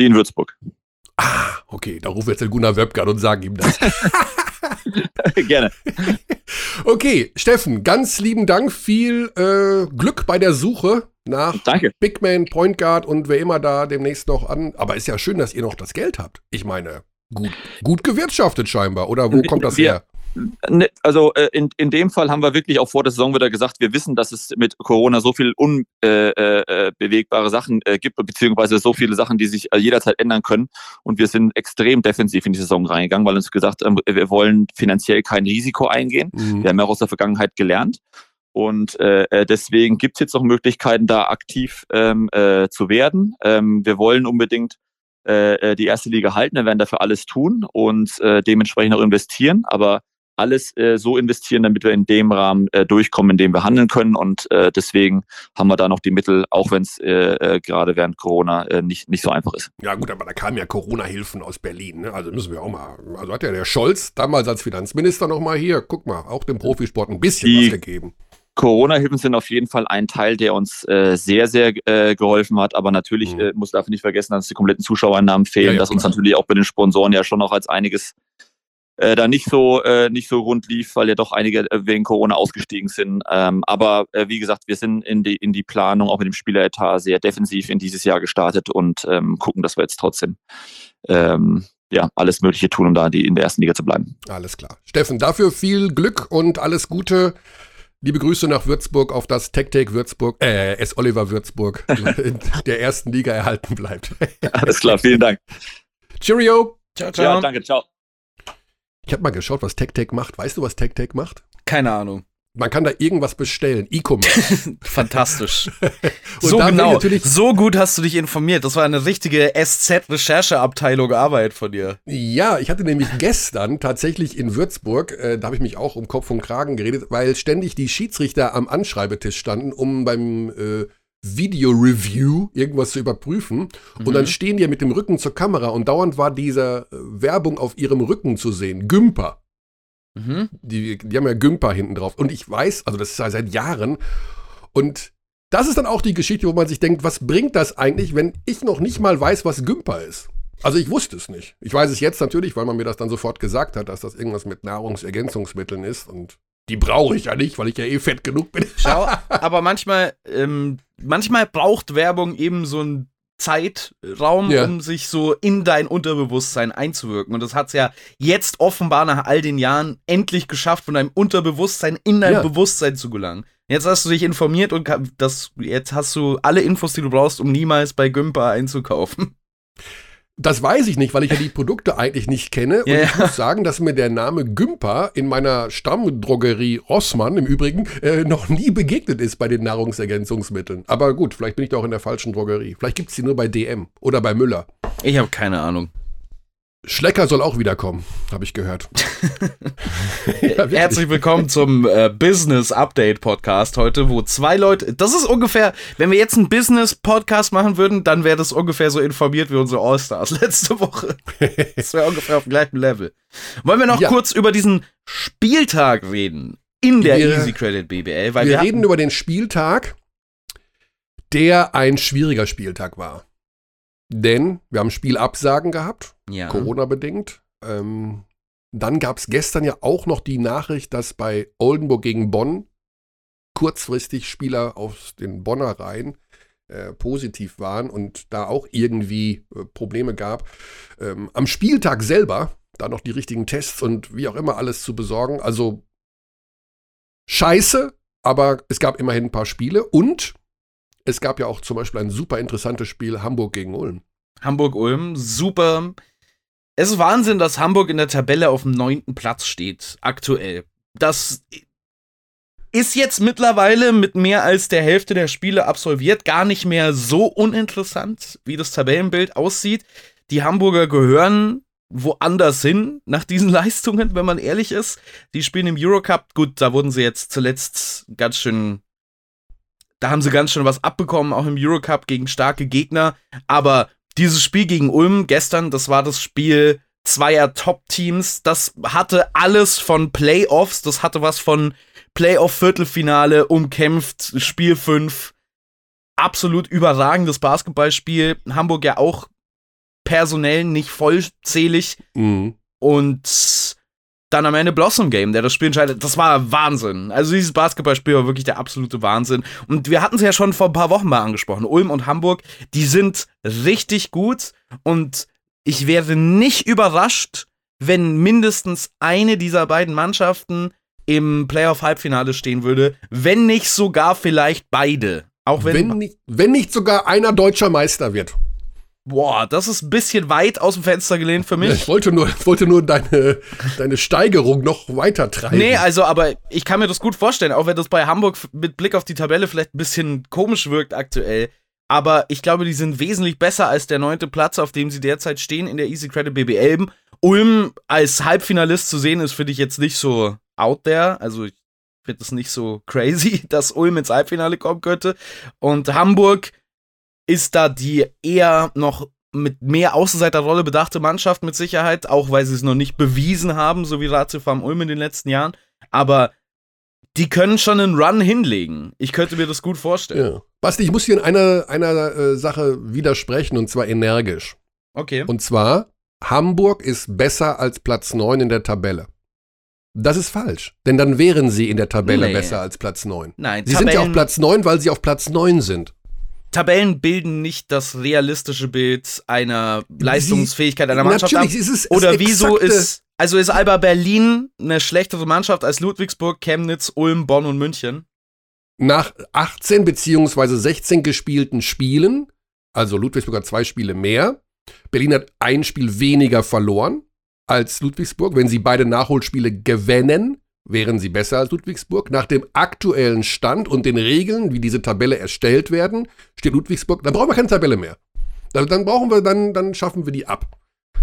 Die in Würzburg. Ah, okay, da rufen wir jetzt den Gunnar Wöbke an und sagen ihm das. Gerne. Okay, Steffen, ganz lieben Dank. Viel äh, Glück bei der Suche nach Danke. Big Man, Point Guard und wer immer da demnächst noch an. Aber ist ja schön, dass ihr noch das Geld habt. Ich meine, gut, gut gewirtschaftet scheinbar. Oder wo kommt das her? Ne, also äh, in, in dem Fall haben wir wirklich auch vor der Saison wieder gesagt, wir wissen, dass es mit Corona so viel unbewegbare äh, äh, Sachen gibt, beziehungsweise so viele Sachen, die sich jederzeit ändern können. Und wir sind extrem defensiv in die Saison reingegangen, weil uns gesagt haben, wir wollen finanziell kein Risiko eingehen. Mhm. Wir haben ja aus der Vergangenheit gelernt. Und äh, deswegen gibt es jetzt noch Möglichkeiten, da aktiv ähm, äh, zu werden. Ähm, wir wollen unbedingt äh, die erste Liga halten, wir werden dafür alles tun und äh, dementsprechend auch investieren. Aber alles äh, so investieren, damit wir in dem Rahmen äh, durchkommen, in dem wir handeln können. Und äh, deswegen haben wir da noch die Mittel, auch wenn es äh, äh, gerade während Corona äh, nicht, nicht so einfach ist. Ja gut, aber da kamen ja Corona-Hilfen aus Berlin. Ne? Also müssen wir auch mal. Also hat ja der Scholz damals als Finanzminister noch mal hier, guck mal, auch dem Profisport ein bisschen die, was gegeben. Corona-Hilfen sind auf jeden Fall ein Teil, der uns äh, sehr, sehr äh, geholfen hat. Aber natürlich mhm. äh, muss dafür nicht vergessen, dass die kompletten Zuschauernamen fehlen, ja, ja, dass klar. uns natürlich auch bei den Sponsoren ja schon noch als einiges äh, da nicht so äh, nicht so rund lief, weil ja doch einige äh, wegen Corona ausgestiegen sind. Ähm, aber äh, wie gesagt, wir sind in die in die Planung auch mit dem Spieleretat sehr defensiv in dieses Jahr gestartet und ähm, gucken, dass wir jetzt trotzdem ähm, ja, alles Mögliche tun, um da die, in der ersten Liga zu bleiben. Alles klar. Steffen, dafür viel Glück und alles Gute. Liebe Grüße nach Würzburg auf das TechTake Würzburg, äh, S. Oliver Würzburg in der ersten Liga erhalten bleibt. Alles klar, vielen Dank. Cheerio. Ciao, ciao. Ja, danke, ciao. Ich habe mal geschaut, was TechTake macht. Weißt du, was TechTake macht? Keine Ahnung. Man kann da irgendwas bestellen. E-Commerce. Fantastisch. so genau. So gut hast du dich informiert. Das war eine richtige SZ-Rechercheabteilung Arbeit von dir. Ja, ich hatte nämlich gestern tatsächlich in Würzburg, äh, da habe ich mich auch um Kopf und Kragen geredet, weil ständig die Schiedsrichter am Anschreibetisch standen, um beim äh, Video-Review irgendwas zu überprüfen. Mhm. Und dann stehen die mit dem Rücken zur Kamera und dauernd war diese äh, Werbung auf ihrem Rücken zu sehen. Gümper. Mhm. Die, die haben ja Gümper hinten drauf. Und ich weiß, also das ist ja seit Jahren. Und das ist dann auch die Geschichte, wo man sich denkt, was bringt das eigentlich, wenn ich noch nicht mal weiß, was Gümper ist? Also ich wusste es nicht. Ich weiß es jetzt natürlich, weil man mir das dann sofort gesagt hat, dass das irgendwas mit Nahrungsergänzungsmitteln ist und die brauche ich ja nicht, weil ich ja eh fett genug bin. Schau, aber manchmal, ähm, manchmal braucht Werbung eben so einen Zeitraum, ja. um sich so in dein Unterbewusstsein einzuwirken. Und das hat es ja jetzt offenbar nach all den Jahren endlich geschafft, von deinem Unterbewusstsein in dein ja. Bewusstsein zu gelangen. Jetzt hast du dich informiert und das, jetzt hast du alle Infos, die du brauchst, um niemals bei Gümper einzukaufen. Das weiß ich nicht, weil ich ja die Produkte eigentlich nicht kenne. Und yeah. ich muss sagen, dass mir der Name Gümper in meiner Stammdrogerie Rossmann im Übrigen äh, noch nie begegnet ist bei den Nahrungsergänzungsmitteln. Aber gut, vielleicht bin ich da auch in der falschen Drogerie. Vielleicht gibt es die nur bei DM oder bei Müller. Ich habe keine Ahnung. Schlecker soll auch wiederkommen, habe ich gehört. ja, Herzlich willkommen zum äh, Business Update Podcast heute, wo zwei Leute, das ist ungefähr, wenn wir jetzt einen Business Podcast machen würden, dann wäre das ungefähr so informiert wie unsere All-Stars letzte Woche. Das wäre ungefähr auf dem gleichen Level. Wollen wir noch ja. kurz über diesen Spieltag reden in der wir, Easy Credit BBL? Weil wir, wir reden über den Spieltag, der ein schwieriger Spieltag war. Denn wir haben Spielabsagen gehabt, ja. Corona-bedingt. Ähm, dann gab es gestern ja auch noch die Nachricht, dass bei Oldenburg gegen Bonn kurzfristig Spieler aus den Bonner Reihen äh, positiv waren und da auch irgendwie äh, Probleme gab. Ähm, am Spieltag selber da noch die richtigen Tests und wie auch immer alles zu besorgen. Also scheiße, aber es gab immerhin ein paar Spiele und es gab ja auch zum Beispiel ein super interessantes Spiel Hamburg gegen Ulm. Hamburg-Ulm, super. Es ist Wahnsinn, dass Hamburg in der Tabelle auf dem neunten Platz steht, aktuell. Das ist jetzt mittlerweile mit mehr als der Hälfte der Spiele absolviert gar nicht mehr so uninteressant, wie das Tabellenbild aussieht. Die Hamburger gehören woanders hin nach diesen Leistungen, wenn man ehrlich ist. Die spielen im Eurocup. Gut, da wurden sie jetzt zuletzt ganz schön da haben sie ganz schön was abbekommen, auch im Eurocup gegen starke Gegner. Aber dieses Spiel gegen Ulm gestern, das war das Spiel zweier Top-Teams. Das hatte alles von Playoffs, das hatte was von Playoff-Viertelfinale, umkämpft, Spiel 5. Absolut überragendes Basketballspiel. Hamburg ja auch personell nicht vollzählig. Mhm. Und dann am Ende Blossom Game, der das Spiel entscheidet. Das war Wahnsinn. Also dieses Basketballspiel war wirklich der absolute Wahnsinn. Und wir hatten es ja schon vor ein paar Wochen mal angesprochen. Ulm und Hamburg, die sind richtig gut. Und ich wäre nicht überrascht, wenn mindestens eine dieser beiden Mannschaften im Playoff-Halbfinale stehen würde, wenn nicht sogar vielleicht beide. Auch wenn, wenn, nicht, wenn nicht sogar einer deutscher Meister wird. Boah, das ist ein bisschen weit aus dem Fenster gelehnt für mich. Ja, ich wollte nur, ich wollte nur deine, deine Steigerung noch weiter treiben. Nee, also, aber ich kann mir das gut vorstellen, auch wenn das bei Hamburg mit Blick auf die Tabelle vielleicht ein bisschen komisch wirkt aktuell. Aber ich glaube, die sind wesentlich besser als der neunte Platz, auf dem sie derzeit stehen in der Easy Credit BBL. Ulm als Halbfinalist zu sehen, ist, finde ich jetzt nicht so out there. Also, ich finde es nicht so crazy, dass Ulm ins Halbfinale kommen könnte. Und Hamburg ist da die eher noch mit mehr Außenseiterrolle bedachte Mannschaft mit Sicherheit, auch weil sie es noch nicht bewiesen haben, so wie Ratio Farm Ulm in den letzten Jahren. Aber die können schon einen Run hinlegen. Ich könnte mir das gut vorstellen. Ja. Basti, ich muss hier in einer, einer äh, Sache widersprechen und zwar energisch. Okay. Und zwar, Hamburg ist besser als Platz 9 in der Tabelle. Das ist falsch, denn dann wären sie in der Tabelle nee. besser als Platz 9. Nein, sie Tabellen sind ja auf Platz 9, weil sie auf Platz 9 sind. Tabellen bilden nicht das realistische Bild einer Leistungsfähigkeit einer Mannschaft Natürlich, ab. Ist es, Oder wieso ist, also ist Alba Berlin eine schlechtere Mannschaft als Ludwigsburg, Chemnitz, Ulm, Bonn und München? Nach 18 beziehungsweise 16 gespielten Spielen, also Ludwigsburg hat zwei Spiele mehr, Berlin hat ein Spiel weniger verloren als Ludwigsburg. Wenn sie beide Nachholspiele gewinnen, wären sie besser als Ludwigsburg. Nach dem aktuellen Stand und den Regeln, wie diese Tabelle erstellt werden, steht Ludwigsburg, dann brauchen wir keine Tabelle mehr. Dann, dann brauchen wir, dann, dann schaffen wir die ab.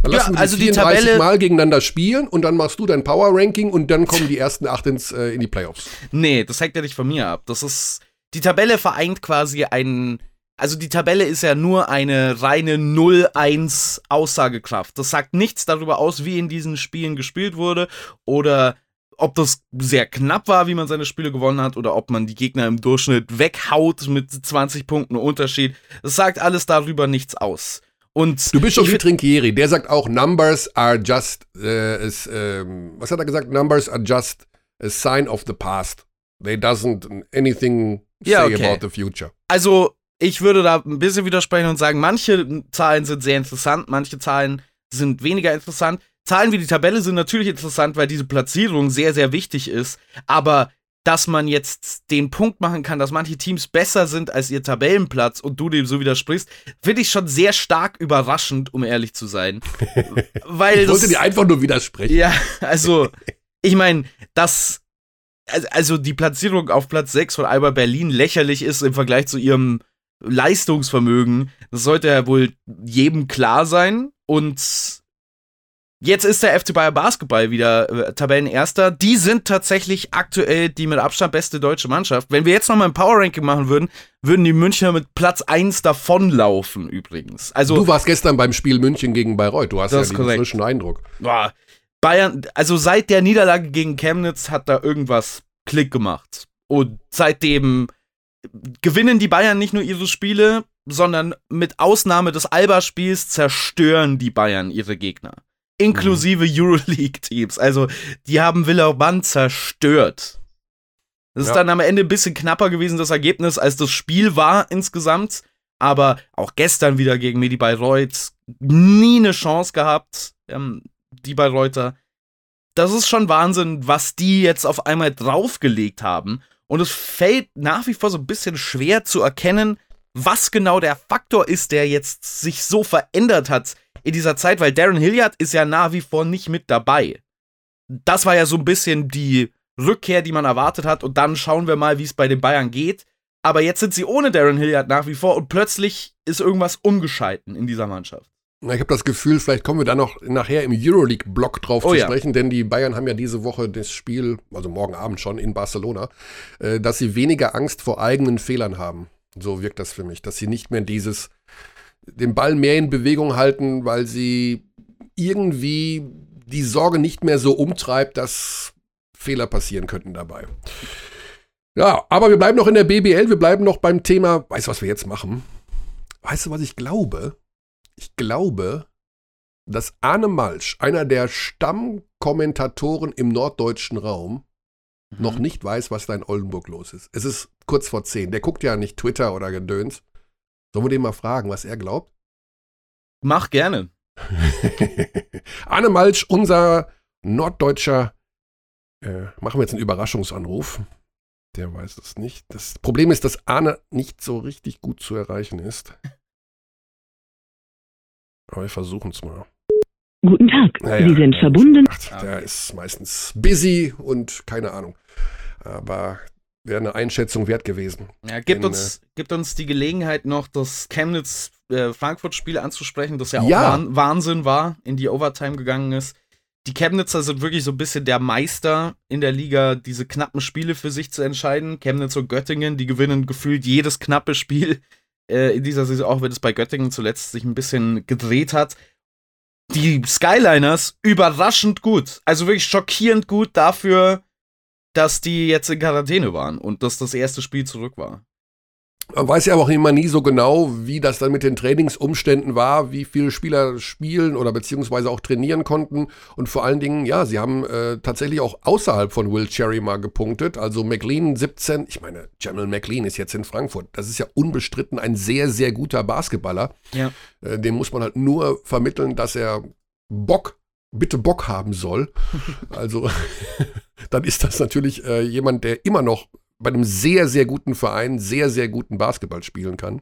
Dann lassen ja, also wir die 34 Tabelle Mal gegeneinander spielen und dann machst du dein Power Ranking und dann kommen die ersten acht ins, äh, in die Playoffs. Nee, das hängt ja nicht von mir ab. Das ist die Tabelle vereint quasi einen. Also die Tabelle ist ja nur eine reine 0-1 Aussagekraft. Das sagt nichts darüber aus, wie in diesen Spielen gespielt wurde oder ob das sehr knapp war, wie man seine Spiele gewonnen hat, oder ob man die Gegner im Durchschnitt weghaut mit 20 Punkten Unterschied. Das sagt alles darüber nichts aus. Und du bist schon wie Trinkieri, der sagt auch, Numbers are just, äh, is, äh, was hat er gesagt? Numbers are just a sign of the past. They doesn't anything say ja, okay. about the future. Also, ich würde da ein bisschen widersprechen und sagen, manche Zahlen sind sehr interessant, manche Zahlen sind weniger interessant. Zahlen wie die Tabelle sind natürlich interessant, weil diese Platzierung sehr, sehr wichtig ist. Aber dass man jetzt den Punkt machen kann, dass manche Teams besser sind als ihr Tabellenplatz und du dem so widersprichst, finde ich schon sehr stark überraschend, um ehrlich zu sein. Weil ich wollte dir einfach nur widersprechen. Ja, also, ich meine, dass also die Platzierung auf Platz 6 von Alba Berlin lächerlich ist im Vergleich zu ihrem Leistungsvermögen, das sollte ja wohl jedem klar sein. Und Jetzt ist der FC Bayer Basketball wieder äh, Tabellenerster. Die sind tatsächlich aktuell die mit Abstand beste deutsche Mannschaft. Wenn wir jetzt nochmal ein Power Ranking machen würden, würden die Münchner mit Platz 1 davonlaufen übrigens. Also, du warst gestern beim Spiel München gegen Bayreuth. Du hast ja den frischen Eindruck. Boah, Bayern, also seit der Niederlage gegen Chemnitz hat da irgendwas Klick gemacht. Und seitdem gewinnen die Bayern nicht nur ihre Spiele, sondern mit Ausnahme des Alba-Spiels zerstören die Bayern ihre Gegner inklusive mhm. Euroleague-Teams. Also, die haben Villeurbanne zerstört. Das ja. ist dann am Ende ein bisschen knapper gewesen, das Ergebnis, als das Spiel war insgesamt. Aber auch gestern wieder gegen Medi Bayreuth nie eine Chance gehabt, ähm, die Bayreuther. Das ist schon Wahnsinn, was die jetzt auf einmal draufgelegt haben. Und es fällt nach wie vor so ein bisschen schwer zu erkennen, was genau der Faktor ist, der jetzt sich so verändert hat in dieser Zeit, weil Darren Hilliard ist ja nach wie vor nicht mit dabei. Das war ja so ein bisschen die Rückkehr, die man erwartet hat. Und dann schauen wir mal, wie es bei den Bayern geht. Aber jetzt sind sie ohne Darren Hilliard nach wie vor und plötzlich ist irgendwas umgeschalten in dieser Mannschaft. Ich habe das Gefühl, vielleicht kommen wir da noch nachher im Euroleague-Block drauf oh, zu sprechen, ja. denn die Bayern haben ja diese Woche das Spiel, also morgen Abend schon in Barcelona, äh, dass sie weniger Angst vor eigenen Fehlern haben. So wirkt das für mich, dass sie nicht mehr dieses den Ball mehr in Bewegung halten, weil sie irgendwie die Sorge nicht mehr so umtreibt, dass Fehler passieren könnten dabei. Ja, aber wir bleiben noch in der BBL, wir bleiben noch beim Thema, weißt du, was wir jetzt machen? Weißt du, was ich glaube? Ich glaube, dass Arne Malsch, einer der Stammkommentatoren im norddeutschen Raum, mhm. noch nicht weiß, was da in Oldenburg los ist. Es ist kurz vor zehn. Der guckt ja nicht Twitter oder Gedöns. Sollen wir den mal fragen, was er glaubt? Mach gerne. Arne Malsch, unser norddeutscher, äh, machen wir jetzt einen Überraschungsanruf. Der weiß es nicht. Das Problem ist, dass Arne nicht so richtig gut zu erreichen ist. Aber wir versuchen es mal. Guten Tag, naja, Sie sind verbunden. Ach, der ist meistens busy und keine Ahnung. Aber wäre eine Einschätzung wert gewesen. Ja, gibt, Denn, uns, äh, gibt uns die Gelegenheit noch, das Chemnitz-Frankfurt-Spiel äh, anzusprechen, das ja auch ja. Wahnsinn war, in die Overtime gegangen ist. Die Chemnitzer sind wirklich so ein bisschen der Meister in der Liga, diese knappen Spiele für sich zu entscheiden. Chemnitz und Göttingen, die gewinnen gefühlt jedes knappe Spiel äh, in dieser Saison, auch wenn es bei Göttingen zuletzt sich ein bisschen gedreht hat. Die Skyliners überraschend gut. Also wirklich schockierend gut dafür, dass die jetzt in Quarantäne waren und dass das erste Spiel zurück war. Man weiß ja auch immer nie so genau, wie das dann mit den Trainingsumständen war, wie viele Spieler spielen oder beziehungsweise auch trainieren konnten. Und vor allen Dingen, ja, sie haben äh, tatsächlich auch außerhalb von Will Cherry mal gepunktet. Also McLean 17, ich meine, Jamal McLean ist jetzt in Frankfurt. Das ist ja unbestritten ein sehr, sehr guter Basketballer. Ja. Äh, dem muss man halt nur vermitteln, dass er Bock, bitte Bock haben soll. also dann ist das natürlich äh, jemand, der immer noch bei einem sehr, sehr guten Verein sehr, sehr guten Basketball spielen kann.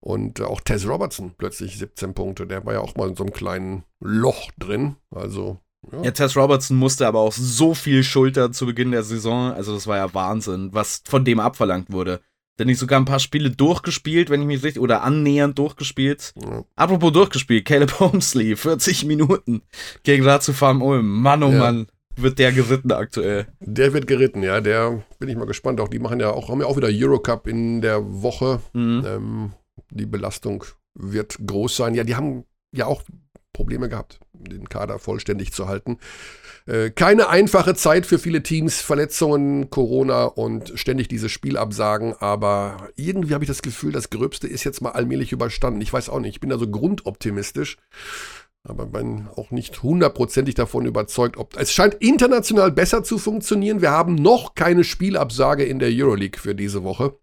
Und äh, auch Tess Robertson plötzlich 17 Punkte. Der war ja auch mal in so einem kleinen Loch drin. Also. Ja. ja, Tess Robertson musste aber auch so viel Schulter zu Beginn der Saison. Also, das war ja Wahnsinn, was von dem abverlangt wurde. Denn ich sogar ein paar Spiele durchgespielt, wenn ich mich richtig, oder annähernd durchgespielt. Ja. Apropos durchgespielt, Caleb Holmesley, 40 Minuten gegen Ratio Farm Ulm. Mann, oh ja. Mann. wird der geritten aktuell. Der wird geritten, ja. Der bin ich mal gespannt. Auch die machen ja auch, haben ja auch wieder Eurocup in der Woche. Mhm. Ähm, die Belastung wird groß sein. Ja, die haben ja auch Probleme gehabt, den Kader vollständig zu halten. Äh, keine einfache Zeit für viele Teams, Verletzungen, Corona und ständig diese Spielabsagen, aber irgendwie habe ich das Gefühl, das Gröbste ist jetzt mal allmählich überstanden. Ich weiß auch nicht, ich bin da so grundoptimistisch, aber bin auch nicht hundertprozentig davon überzeugt, ob es scheint international besser zu funktionieren. Wir haben noch keine Spielabsage in der Euroleague für diese Woche.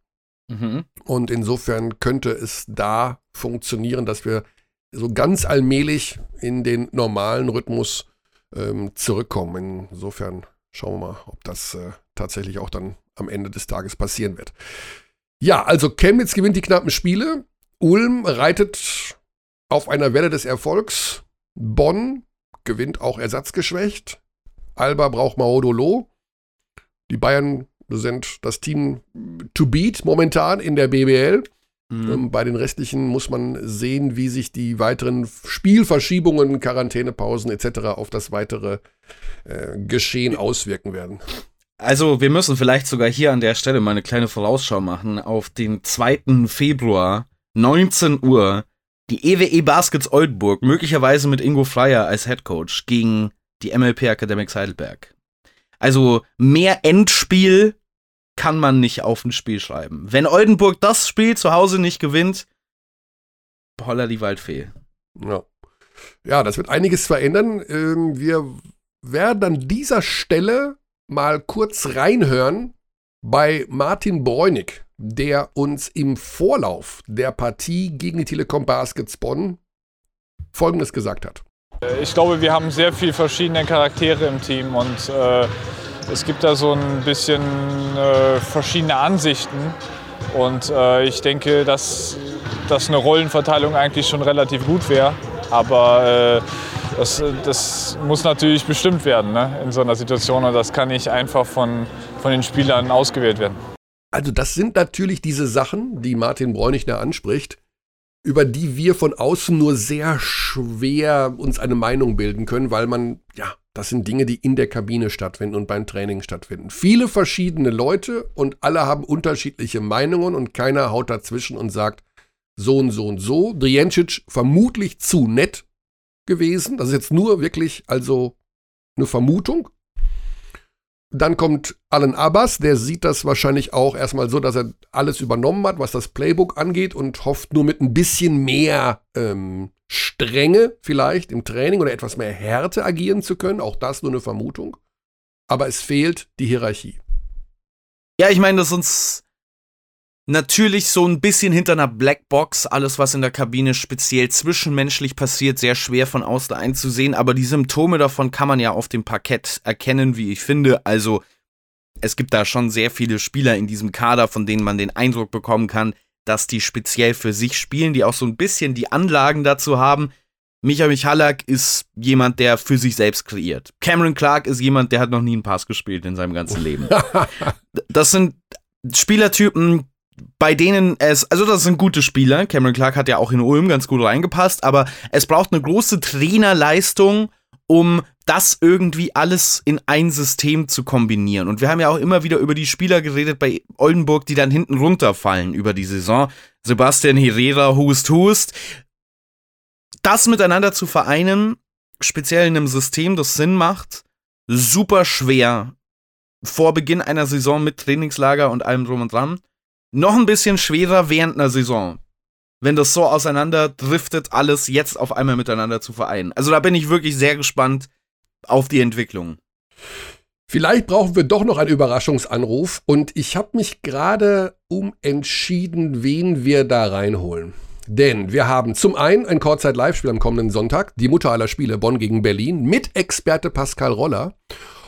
Mhm. Und insofern könnte es da funktionieren, dass wir so ganz allmählich in den normalen Rhythmus ähm, zurückkommen. Insofern schauen wir mal, ob das äh, tatsächlich auch dann am Ende des Tages passieren wird. Ja, also Chemnitz gewinnt die knappen Spiele. Ulm reitet auf einer Welle des Erfolgs. Bonn gewinnt auch ersatzgeschwächt. Alba braucht Maodolo. Die Bayern sind das Team to beat momentan in der BBL. Mhm. Bei den restlichen muss man sehen, wie sich die weiteren Spielverschiebungen, Quarantänepausen etc. auf das weitere äh, Geschehen auswirken werden. Also, wir müssen vielleicht sogar hier an der Stelle mal eine kleine Vorausschau machen auf den 2. Februar, 19 Uhr, die EWE e Baskets Oldenburg, möglicherweise mit Ingo Flyer als Head Coach, gegen die MLP Academics Heidelberg. Also mehr Endspiel kann man nicht auf ein Spiel schreiben. Wenn Oldenburg das Spiel zu Hause nicht gewinnt, holla die Waldfee. Ja. ja, das wird einiges verändern. Ähm, wir werden an dieser Stelle mal kurz reinhören bei Martin Bräunig, der uns im Vorlauf der Partie gegen die Telekom Baskets Bonn Folgendes gesagt hat. Ich glaube, wir haben sehr viele verschiedene Charaktere im Team und äh, es gibt da so ein bisschen äh, verschiedene Ansichten. Und äh, ich denke, dass, dass eine Rollenverteilung eigentlich schon relativ gut wäre. Aber äh, das, das, muss natürlich bestimmt werden ne, in so einer Situation. Und das kann nicht einfach von, von den Spielern ausgewählt werden. Also das sind natürlich diese Sachen, die Martin Bräunig anspricht, über die wir von außen nur sehr schwer uns eine Meinung bilden können, weil man ja das sind Dinge, die in der Kabine stattfinden und beim Training stattfinden. Viele verschiedene Leute und alle haben unterschiedliche Meinungen und keiner haut dazwischen und sagt so und so und so. Drijancic vermutlich zu nett gewesen. Das ist jetzt nur wirklich also eine Vermutung. Dann kommt Alan Abbas, der sieht das wahrscheinlich auch erstmal so, dass er alles übernommen hat, was das Playbook angeht und hofft nur mit ein bisschen mehr ähm, Strenge vielleicht im Training oder etwas mehr Härte agieren zu können. Auch das nur eine Vermutung. Aber es fehlt die Hierarchie. Ja, ich meine, das ist uns natürlich so ein bisschen hinter einer Blackbox, alles was in der Kabine speziell zwischenmenschlich passiert, sehr schwer von außen einzusehen, aber die Symptome davon kann man ja auf dem Parkett erkennen, wie ich finde. Also es gibt da schon sehr viele Spieler in diesem Kader, von denen man den Eindruck bekommen kann, dass die speziell für sich spielen, die auch so ein bisschen die Anlagen dazu haben. Micha Michalak ist jemand, der für sich selbst kreiert. Cameron Clark ist jemand, der hat noch nie einen Pass gespielt in seinem ganzen Leben. das sind Spielertypen, bei denen es, also das sind gute Spieler. Cameron Clark hat ja auch in Ulm ganz gut reingepasst, aber es braucht eine große Trainerleistung, um das irgendwie alles in ein System zu kombinieren. Und wir haben ja auch immer wieder über die Spieler geredet bei Oldenburg, die dann hinten runterfallen über die Saison. Sebastian Herrera, Hust, Hust. Das miteinander zu vereinen, speziell in einem System, das Sinn macht, super schwer. Vor Beginn einer Saison mit Trainingslager und allem drum und dran. Noch ein bisschen schwerer während einer Saison wenn das so auseinander driftet, alles jetzt auf einmal miteinander zu vereinen. Also da bin ich wirklich sehr gespannt auf die Entwicklung. Vielleicht brauchen wir doch noch einen Überraschungsanruf und ich habe mich gerade umentschieden, wen wir da reinholen. Denn wir haben zum einen ein Kurzzeit-Live-Spiel am kommenden Sonntag, die Mutter aller Spiele Bonn gegen Berlin, mit Experte Pascal Roller.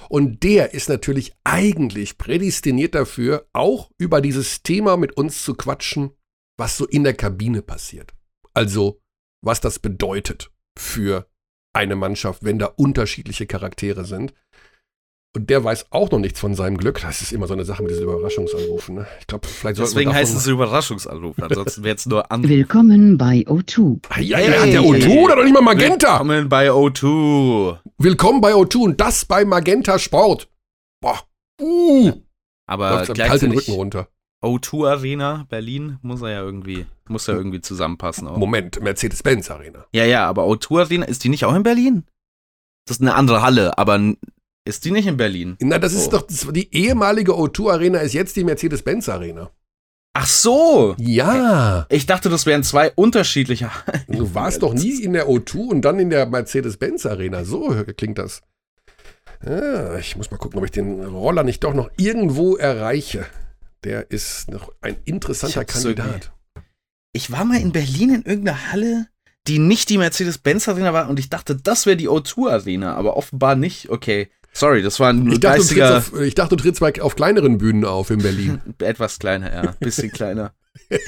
Und der ist natürlich eigentlich prädestiniert dafür, auch über dieses Thema mit uns zu quatschen, was so in der Kabine passiert. Also, was das bedeutet für eine Mannschaft, wenn da unterschiedliche Charaktere sind. Und der weiß auch noch nichts von seinem Glück. Das ist immer so eine Sache mit diesen Überraschungsanrufen. Ne? Ich glaube, vielleicht Deswegen heißt es Überraschungsanruf. Ansonsten wäre es nur an. Willkommen bei O2. Ah, ja, ja, hey, der O2 oder doch nicht mal Magenta? Willkommen bei O2. Willkommen bei O2 und das bei Magenta Sport. Boah. Uh. Aber Läuft kalt den Rücken runter. O2 Arena Berlin muss er ja irgendwie muss ja irgendwie zusammenpassen auch. Moment, Mercedes-Benz Arena. Ja, ja, aber O2 Arena ist die nicht auch in Berlin? Das ist eine andere Halle, aber ist die nicht in Berlin? Na, das ist Oh. doch das, die ehemalige O2 Arena ist jetzt die Mercedes-Benz Arena. Ach so. Ja. Ich dachte, das wären zwei unterschiedliche. Du warst doch nie in der O2 und dann in der Mercedes-Benz Arena. So klingt das. Ah, ich muss mal gucken, ob ich den Roller nicht doch noch irgendwo erreiche. Der ist noch ein interessanter Ich Kandidat. Ich war mal in Berlin in irgendeiner Halle, die nicht die Mercedes-Benz Arena war und ich dachte, das wäre die O2 Arena, aber offenbar nicht. Okay. Sorry, das war ein Ich dachte, geistiger, auf, ich dachte, du trittst bei- auf kleineren Bühnen auf in Berlin. etwas kleiner, ja, bisschen kleiner.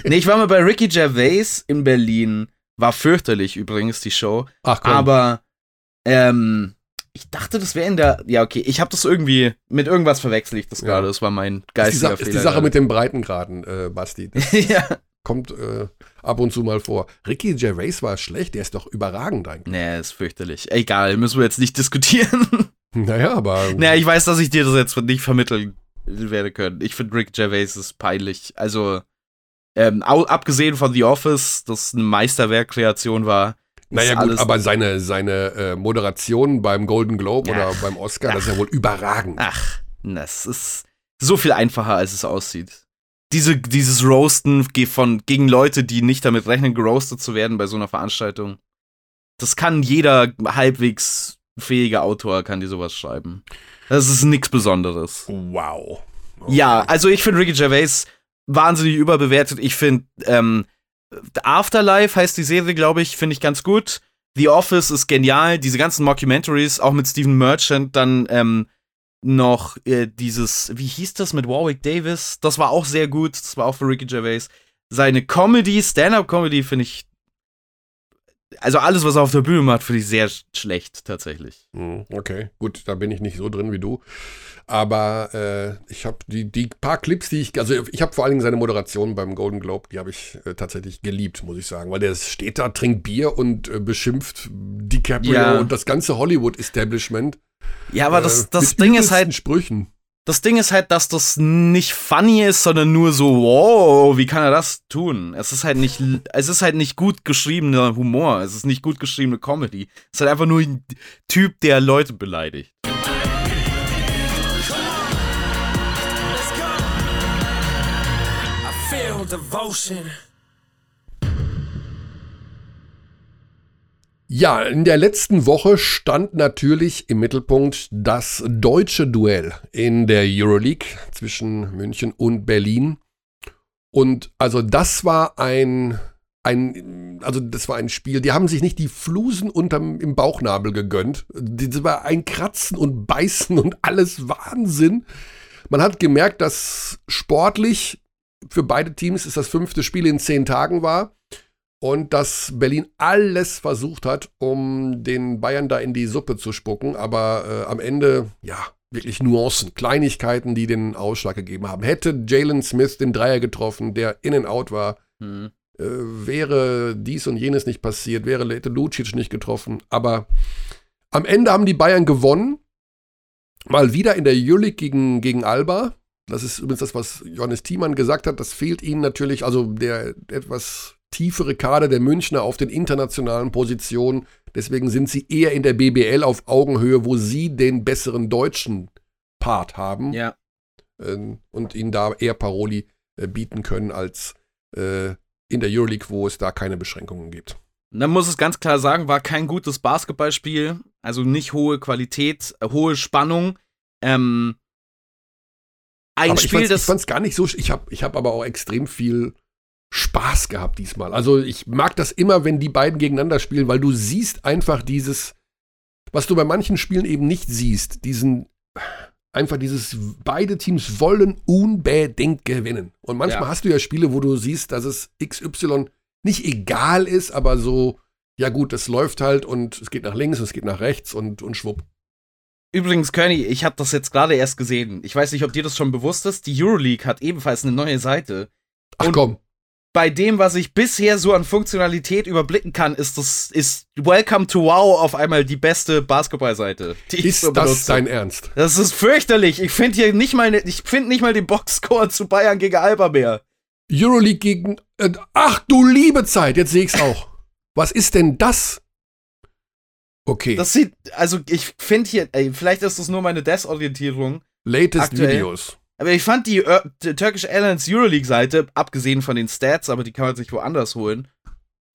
Nee, ich war mal bei Ricky Gervais in Berlin, war fürchterlich übrigens die Show, Ach komm. aber ähm, ich dachte, das wäre in der, ja okay, ich habe das irgendwie, mit irgendwas verwechsel ich das Ja. gerade, das war mein ist die, geistiger Sa ist die Fehler. Sache mit dem Breitengraden, äh, Basti. Ja. kommt äh, ab und zu mal vor. Ricky Gervais war schlecht, der ist doch überragend eigentlich. Nee, ist fürchterlich. Egal, müssen wir jetzt nicht diskutieren. Naja, aber naja, ich weiß, dass ich dir das jetzt nicht vermitteln werde können. Ich finde Rick Gervais ist peinlich. Also, ähm, abgesehen von The Office, das eine Meisterwerkkreation war. Naja gut, aber seine, seine äh, Moderation beim Golden Globe Ja. oder beim Oscar, das ist ja wohl überragend. Ach, das ist so viel einfacher, als es aussieht. Diese, dieses Roasten von, gegen Leute, die nicht damit rechnen, geroastet zu werden bei so einer Veranstaltung. Das kann jeder halbwegs fähige Autor, kann die sowas schreiben. Das ist nichts Besonderes. Wow. Ja, also ich finde Ricky Gervais wahnsinnig überbewertet. Ich finde, ähm, Afterlife heißt die Serie, glaube ich, finde ich ganz gut. The Office ist genial. Diese ganzen Mockumentaries, auch mit Stephen Merchant, dann ähm, noch äh, dieses, wie hieß das mit Warwick Davis? Das war auch sehr gut. Das war auch für Ricky Gervais. Seine Comedy, Stand-up-Comedy finde ich. Also alles, was er auf der Bühne macht, finde ich sehr sch- schlecht, tatsächlich. Hm, Okay, gut, da bin ich nicht so drin wie du. Aber äh, ich habe die, die paar Clips, die ich, also ich habe vor allen Dingen seine Moderation beim Golden Globe, die habe ich äh, tatsächlich geliebt, muss ich sagen. Weil der steht da, trinkt Bier und äh, beschimpft DiCaprio Ja. und das ganze Hollywood-Establishment. Ja, aber das, äh, das mit Ding ist halt, Sprüchen. Das Ding ist halt, dass das nicht funny ist, sondern nur so, wow, wie kann er das tun? Es ist halt nicht, es ist halt nicht gut geschriebener Humor. Es ist nicht gut geschriebene Comedy. Es ist halt einfach nur ein Typ, der Leute beleidigt. Devotion. Ja, in der letzten Woche stand natürlich im Mittelpunkt das deutsche Duell in der Euroleague zwischen München und Berlin. Und also das war ein, ein, also das war ein Spiel, die haben sich nicht die Flusen unterm, im Bauchnabel gegönnt. Das war ein Kratzen und Beißen und alles Wahnsinn. Man hat gemerkt, dass sportlich für beide Teams es das fünfte Spiel in zehn Tagen war und dass Berlin alles versucht hat, um den Bayern da in die Suppe zu spucken, aber äh, am Ende, ja, wirklich Nuancen, Kleinigkeiten, die den Ausschlag gegeben haben. Hätte Jalen Smith den Dreier getroffen, der in and out war, Hm. äh, wäre dies und jenes nicht passiert, wäre hätte Lucic nicht getroffen, aber am Ende haben die Bayern gewonnen, mal wieder in der Euroleague gegen, gegen Alba. Das ist übrigens das, was Johannes Thiemann gesagt hat. Das fehlt ihnen natürlich, also der etwas tiefere Kader der Münchner auf den internationalen Positionen. Deswegen sind sie eher in der BBL auf Augenhöhe, wo sie den besseren deutschen Part haben Ja. ähm, und ihnen da eher Paroli äh, bieten können als äh, in der Euroleague, wo es da keine Beschränkungen gibt. Dann muss es ganz klar sagen, war kein gutes Basketballspiel. Also nicht hohe Qualität, äh, hohe Spannung. Ähm, ein aber ich Spiel, ich das. fand's gar nicht so. Ich habe ich hab aber auch extrem viel Spaß gehabt diesmal. Also ich mag das immer, wenn die beiden gegeneinander spielen, weil du siehst einfach dieses, was du bei manchen Spielen eben nicht siehst, diesen einfach dieses, beide Teams wollen unbedingt gewinnen. Und manchmal Ja. hast du ja Spiele, wo du siehst, dass es XY nicht egal ist, aber so, ja gut, es läuft halt und es geht nach links und es geht nach rechts und, und schwupp. Übrigens, Kearney, ich habe das jetzt gerade erst gesehen. Ich weiß nicht, ob dir das schon bewusst ist. Die Euroleague hat ebenfalls eine neue Seite. Ach Und- komm, bei dem, was ich bisher so an Funktionalität überblicken kann, ist das ist Welcome to Wow auf einmal die beste Basketballseite. Die ist so das dein Ernst? Das ist fürchterlich. Ich finde hier nicht mal, ne, ich finde nicht mal den Boxscore zu Bayern gegen Alba mehr. Euroleague gegen, äh, ach du liebe Zeit, jetzt sehe ich's auch. Was ist denn das? Okay. Das sieht, also ich finde hier, ey, vielleicht ist das nur meine Desorientierung. Latest aktuell. Videos. Aber ich fand die, uh, die Turkish Airlines Euroleague-Seite, abgesehen von den Stats, aber die kann man sich woanders holen,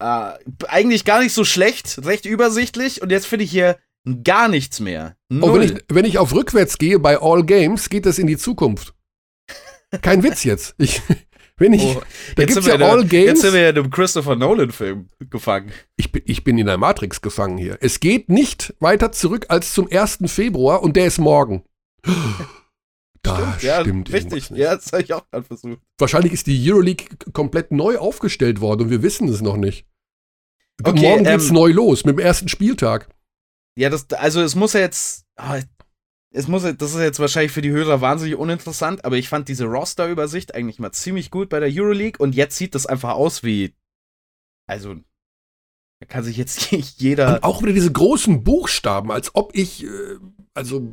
uh, eigentlich gar nicht so schlecht, recht übersichtlich. Und jetzt finde ich hier gar nichts mehr. Null. Oh, wenn ich, wenn ich auf rückwärts gehe bei All Games, geht das in die Zukunft. Kein Witz jetzt. Ich, wenn ich, oh, da gibt's ja All Games. Jetzt sind wir ja in einem Christopher Nolan-Film gefangen. Ich bin, ich bin in der Matrix gefangen hier. Es geht nicht weiter zurück als zum 1. Februar und der ist morgen. Da stimmt, stimmt ja, richtig. Ja, das habe ich auch gerade versucht. Wahrscheinlich ist die Euroleague komplett neu aufgestellt worden und wir wissen es noch nicht. Okay, Morgen geht's ähm, neu los mit dem ersten Spieltag. Ja, das, also es muss ja jetzt, oh, es muss, das ist jetzt wahrscheinlich für die Hörer wahnsinnig uninteressant, aber ich fand diese Roster-Übersicht eigentlich mal ziemlich gut bei der Euroleague und jetzt sieht das einfach aus wie, also da kann sich jetzt jeder. Und auch wieder diese großen Buchstaben, als ob ich, äh, also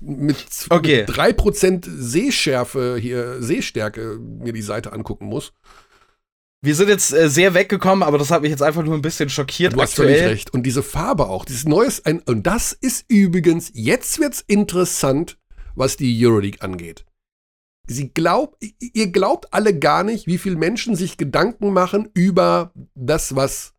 mit, okay. mit 3% Sehschärfe hier, Sehstärke mir die Seite angucken muss. Wir sind jetzt äh, sehr weggekommen, aber das hat mich jetzt einfach nur ein bisschen schockiert. Du hast völlig recht. Und diese Farbe auch, dieses neues, ein, und das ist übrigens, jetzt wird's interessant, was die Euroleague angeht. Sie glaubt, ihr glaubt alle gar nicht, wie viele Menschen sich Gedanken machen über das, was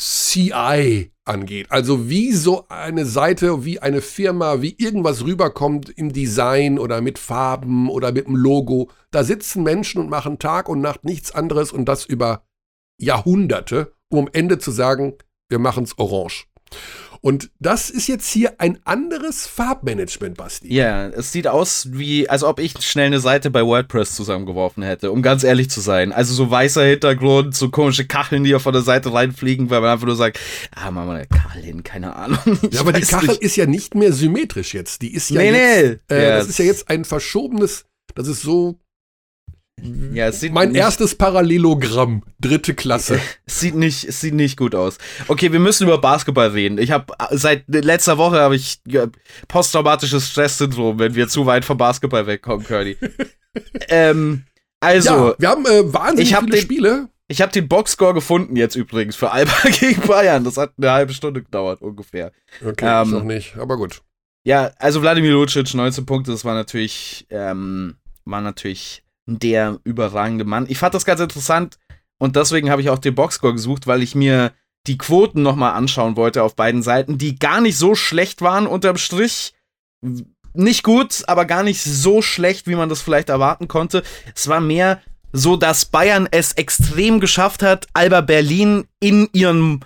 CI angeht. Also wie so eine Seite, wie eine Firma, wie irgendwas rüberkommt im Design oder mit Farben oder mit dem Logo. Da sitzen Menschen und machen Tag und Nacht nichts anderes und das über Jahrhunderte, um am Ende zu sagen, wir machen es orange. Und das ist jetzt hier ein anderes Farbmanagement, Basti. Ja, es sieht aus wie, als ob ich schnell eine Seite bei WordPress zusammengeworfen hätte, um ganz ehrlich zu sein. Also so weißer Hintergrund, so komische Kacheln, die auf der Seite reinfliegen, weil man einfach nur sagt, ah, machen wir eine Kachel hin, keine Ahnung. ja, aber die Kachel nicht. ist ja nicht mehr symmetrisch jetzt. Die ist ja nee, jetzt, nee. Äh, ja, das ist ja jetzt ein verschobenes, das ist so ja, es sieht mein erstes Parallelogramm, dritte Klasse. Es sieht nicht, es sieht nicht gut aus. Okay, wir müssen über Basketball reden. Ich habe seit letzter Woche habe ich posttraumatisches Stresssyndrom, wenn wir zu weit vom Basketball wegkommen, Curdy. ähm, also, ja, wir haben äh, wahnsinnig hab viele den, Spiele. Ich habe den Boxscore gefunden jetzt übrigens für Alba gegen Bayern. Das hat eine halbe Stunde gedauert ungefähr. Okay, ähm, noch nicht, aber gut. Ja, also Wladimir Lucic 19 Punkte, das war natürlich ähm, war natürlich der überragende Mann. Ich fand das ganz interessant und deswegen habe ich auch den Boxscore gesucht, weil ich mir die Quoten nochmal anschauen wollte auf beiden Seiten, die gar nicht so schlecht waren unterm Strich. Nicht gut, aber gar nicht so schlecht, wie man das vielleicht erwarten konnte. Es war mehr so, dass Bayern es extrem geschafft hat, Alba Berlin in ihrem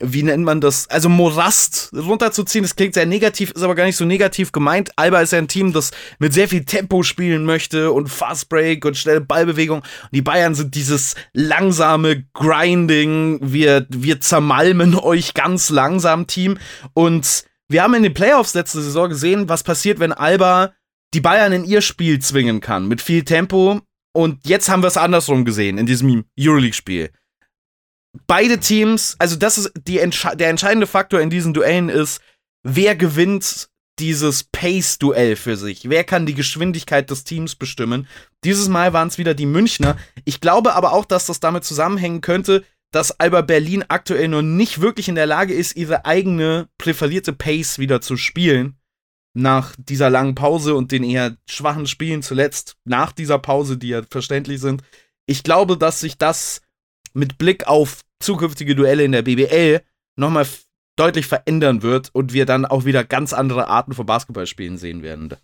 wie nennt man das, also Morast runterzuziehen. Das klingt sehr negativ, ist aber gar nicht so negativ gemeint. Alba ist ja ein Team, das mit sehr viel Tempo spielen möchte und Fast Break und schnelle Ballbewegung. Und die Bayern sind dieses langsame Grinding. Wir, wir zermalmen euch ganz langsam Team. Und wir haben in den Playoffs letzte Saison gesehen, was passiert, wenn Alba die Bayern in ihr Spiel zwingen kann. Mit viel Tempo. Und jetzt haben wir es andersrum gesehen in diesem Euroleague-Spiel beide Teams, also das ist die, der entscheidende Faktor in diesen Duellen ist, wer gewinnt dieses Pace-Duell für sich? Wer kann die Geschwindigkeit des Teams bestimmen? Dieses Mal waren es wieder die Münchner. Ich glaube aber auch, dass das damit zusammenhängen könnte, dass Alba Berlin aktuell noch nicht wirklich in der Lage ist, ihre eigene präferierte Pace wieder zu spielen. Nach dieser langen Pause und den eher schwachen Spielen zuletzt, nach dieser Pause, die ja verständlich sind. Ich glaube, dass sich das mit Blick auf zukünftige Duelle in der BBL nochmal deutlich verändern wird und wir dann auch wieder ganz andere Arten von Basketballspielen sehen werden.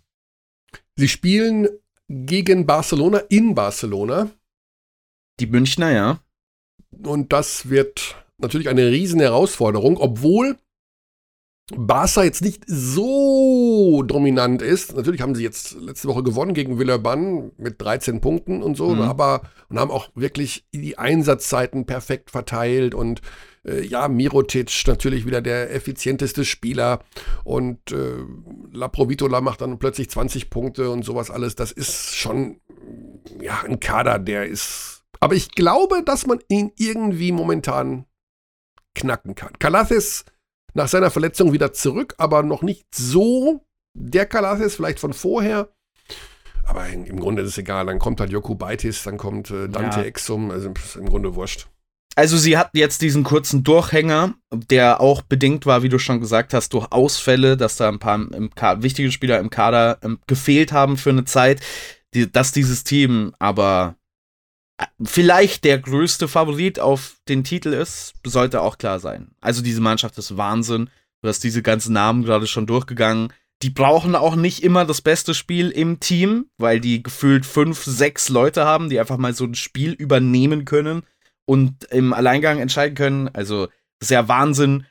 Sie spielen gegen Barcelona in Barcelona. Die Münchner, ja. Und das wird natürlich eine riesen Herausforderung, obwohl Barca jetzt nicht so dominant ist. Natürlich haben sie jetzt letzte Woche gewonnen gegen Villeurbanne mit 13 Punkten und so, mhm. aber und haben auch wirklich die Einsatzzeiten perfekt verteilt und äh, ja, Mirotic natürlich wieder der effizienteste Spieler und äh, La Provitola macht dann plötzlich 20 Punkte und sowas alles. Das ist schon ja ein Kader, der ist Aber ich glaube, dass man ihn irgendwie momentan knacken kann. Kalathis nach seiner Verletzung wieder zurück, aber noch nicht so der Kalathis, vielleicht von vorher. Aber im Grunde ist es egal. Dann kommt halt Joku Baitis, dann kommt äh, Dante ja. Exum. Also im Grunde wurscht. Also sie hatten jetzt diesen kurzen Durchhänger, der auch bedingt war, wie du schon gesagt hast, durch Ausfälle, dass da ein paar wichtige Spieler im Kader ähm, gefehlt haben für eine Zeit, die, dass dieses Team aber vielleicht der größte Favorit auf den Titel ist, sollte auch klar sein. Also diese Mannschaft ist Wahnsinn. Du hast diese ganzen Namen gerade schon durchgegangen. Die brauchen auch nicht immer das beste Spiel im Team, weil die gefühlt fünf, sechs Leute haben, die einfach mal so ein Spiel übernehmen können und im Alleingang entscheiden können. Also, ist ja Wahnsinn,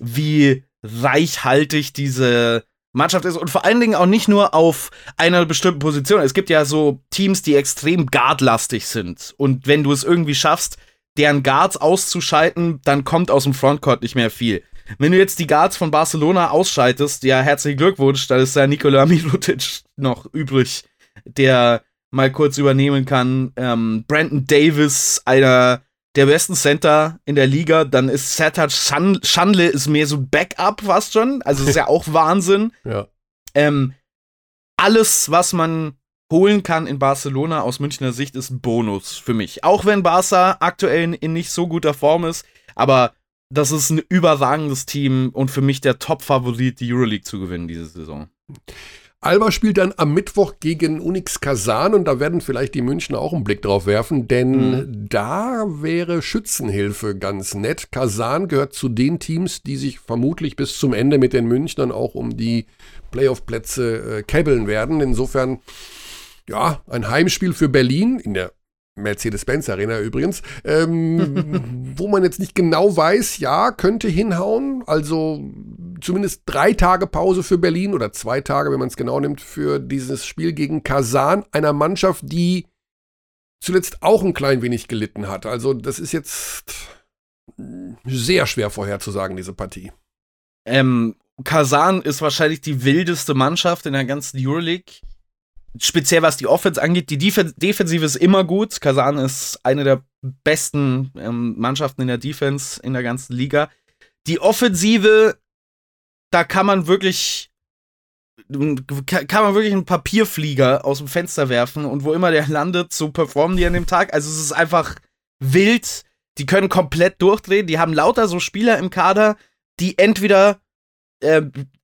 wie reichhaltig diese Mannschaft ist und vor allen Dingen auch nicht nur auf einer bestimmten Position. Es gibt ja so Teams, die extrem guardlastig sind und wenn du es irgendwie schaffst, deren Guards auszuschalten, dann kommt aus dem Frontcourt nicht mehr viel. Wenn du jetzt die Guards von Barcelona ausschaltest, ja, herzlichen Glückwunsch, da ist ja Nikola Mirotic noch übrig, der mal kurz übernehmen kann. Ähm, Brandon Davis, einer der besten Center in der Liga. Dann ist Sertac Schandle ist mehr so Backup fast schon. Also ist ja auch Wahnsinn. Ja. Ähm, alles, was man holen kann in Barcelona aus Münchner Sicht, ist ein Bonus für mich. Auch wenn Barca aktuell in, in nicht so guter Form ist, aber das ist ein überragendes Team und für mich der Top-Favorit, die Euroleague zu gewinnen diese Saison. Alba spielt dann am Mittwoch gegen Unix Kazan und da werden vielleicht die Münchner auch einen Blick drauf werfen, denn mhm. da wäre Schützenhilfe ganz nett. Kazan gehört zu den Teams, die sich vermutlich bis zum Ende mit den Münchnern auch um die Playoff-Plätze äh, käbbeln werden. Insofern, ja, ein Heimspiel für Berlin in der Mercedes-Benz Arena übrigens, ähm, wo man jetzt nicht genau weiß, ja, könnte hinhauen. Also zumindest drei Tage Pause für Berlin oder zwei Tage, wenn man es genau nimmt, für dieses Spiel gegen Kasan, einer Mannschaft, die zuletzt auch ein klein wenig gelitten hat. Also das ist jetzt sehr schwer vorherzusagen, diese Partie. Ähm, Kasan ist wahrscheinlich die wildeste Mannschaft in der ganzen Euroleague speziell was die Offense angeht, die Def Defensive ist immer gut. Kasan ist eine der besten ähm, Mannschaften in der Defense in der ganzen Liga. Die Offensive, da kann man wirklich kann man wirklich einen Papierflieger aus dem Fenster werfen und wo immer der landet, so performen die an dem Tag. Also es ist einfach wild. Die können komplett durchdrehen. Die haben lauter so Spieler im Kader, die entweder äh,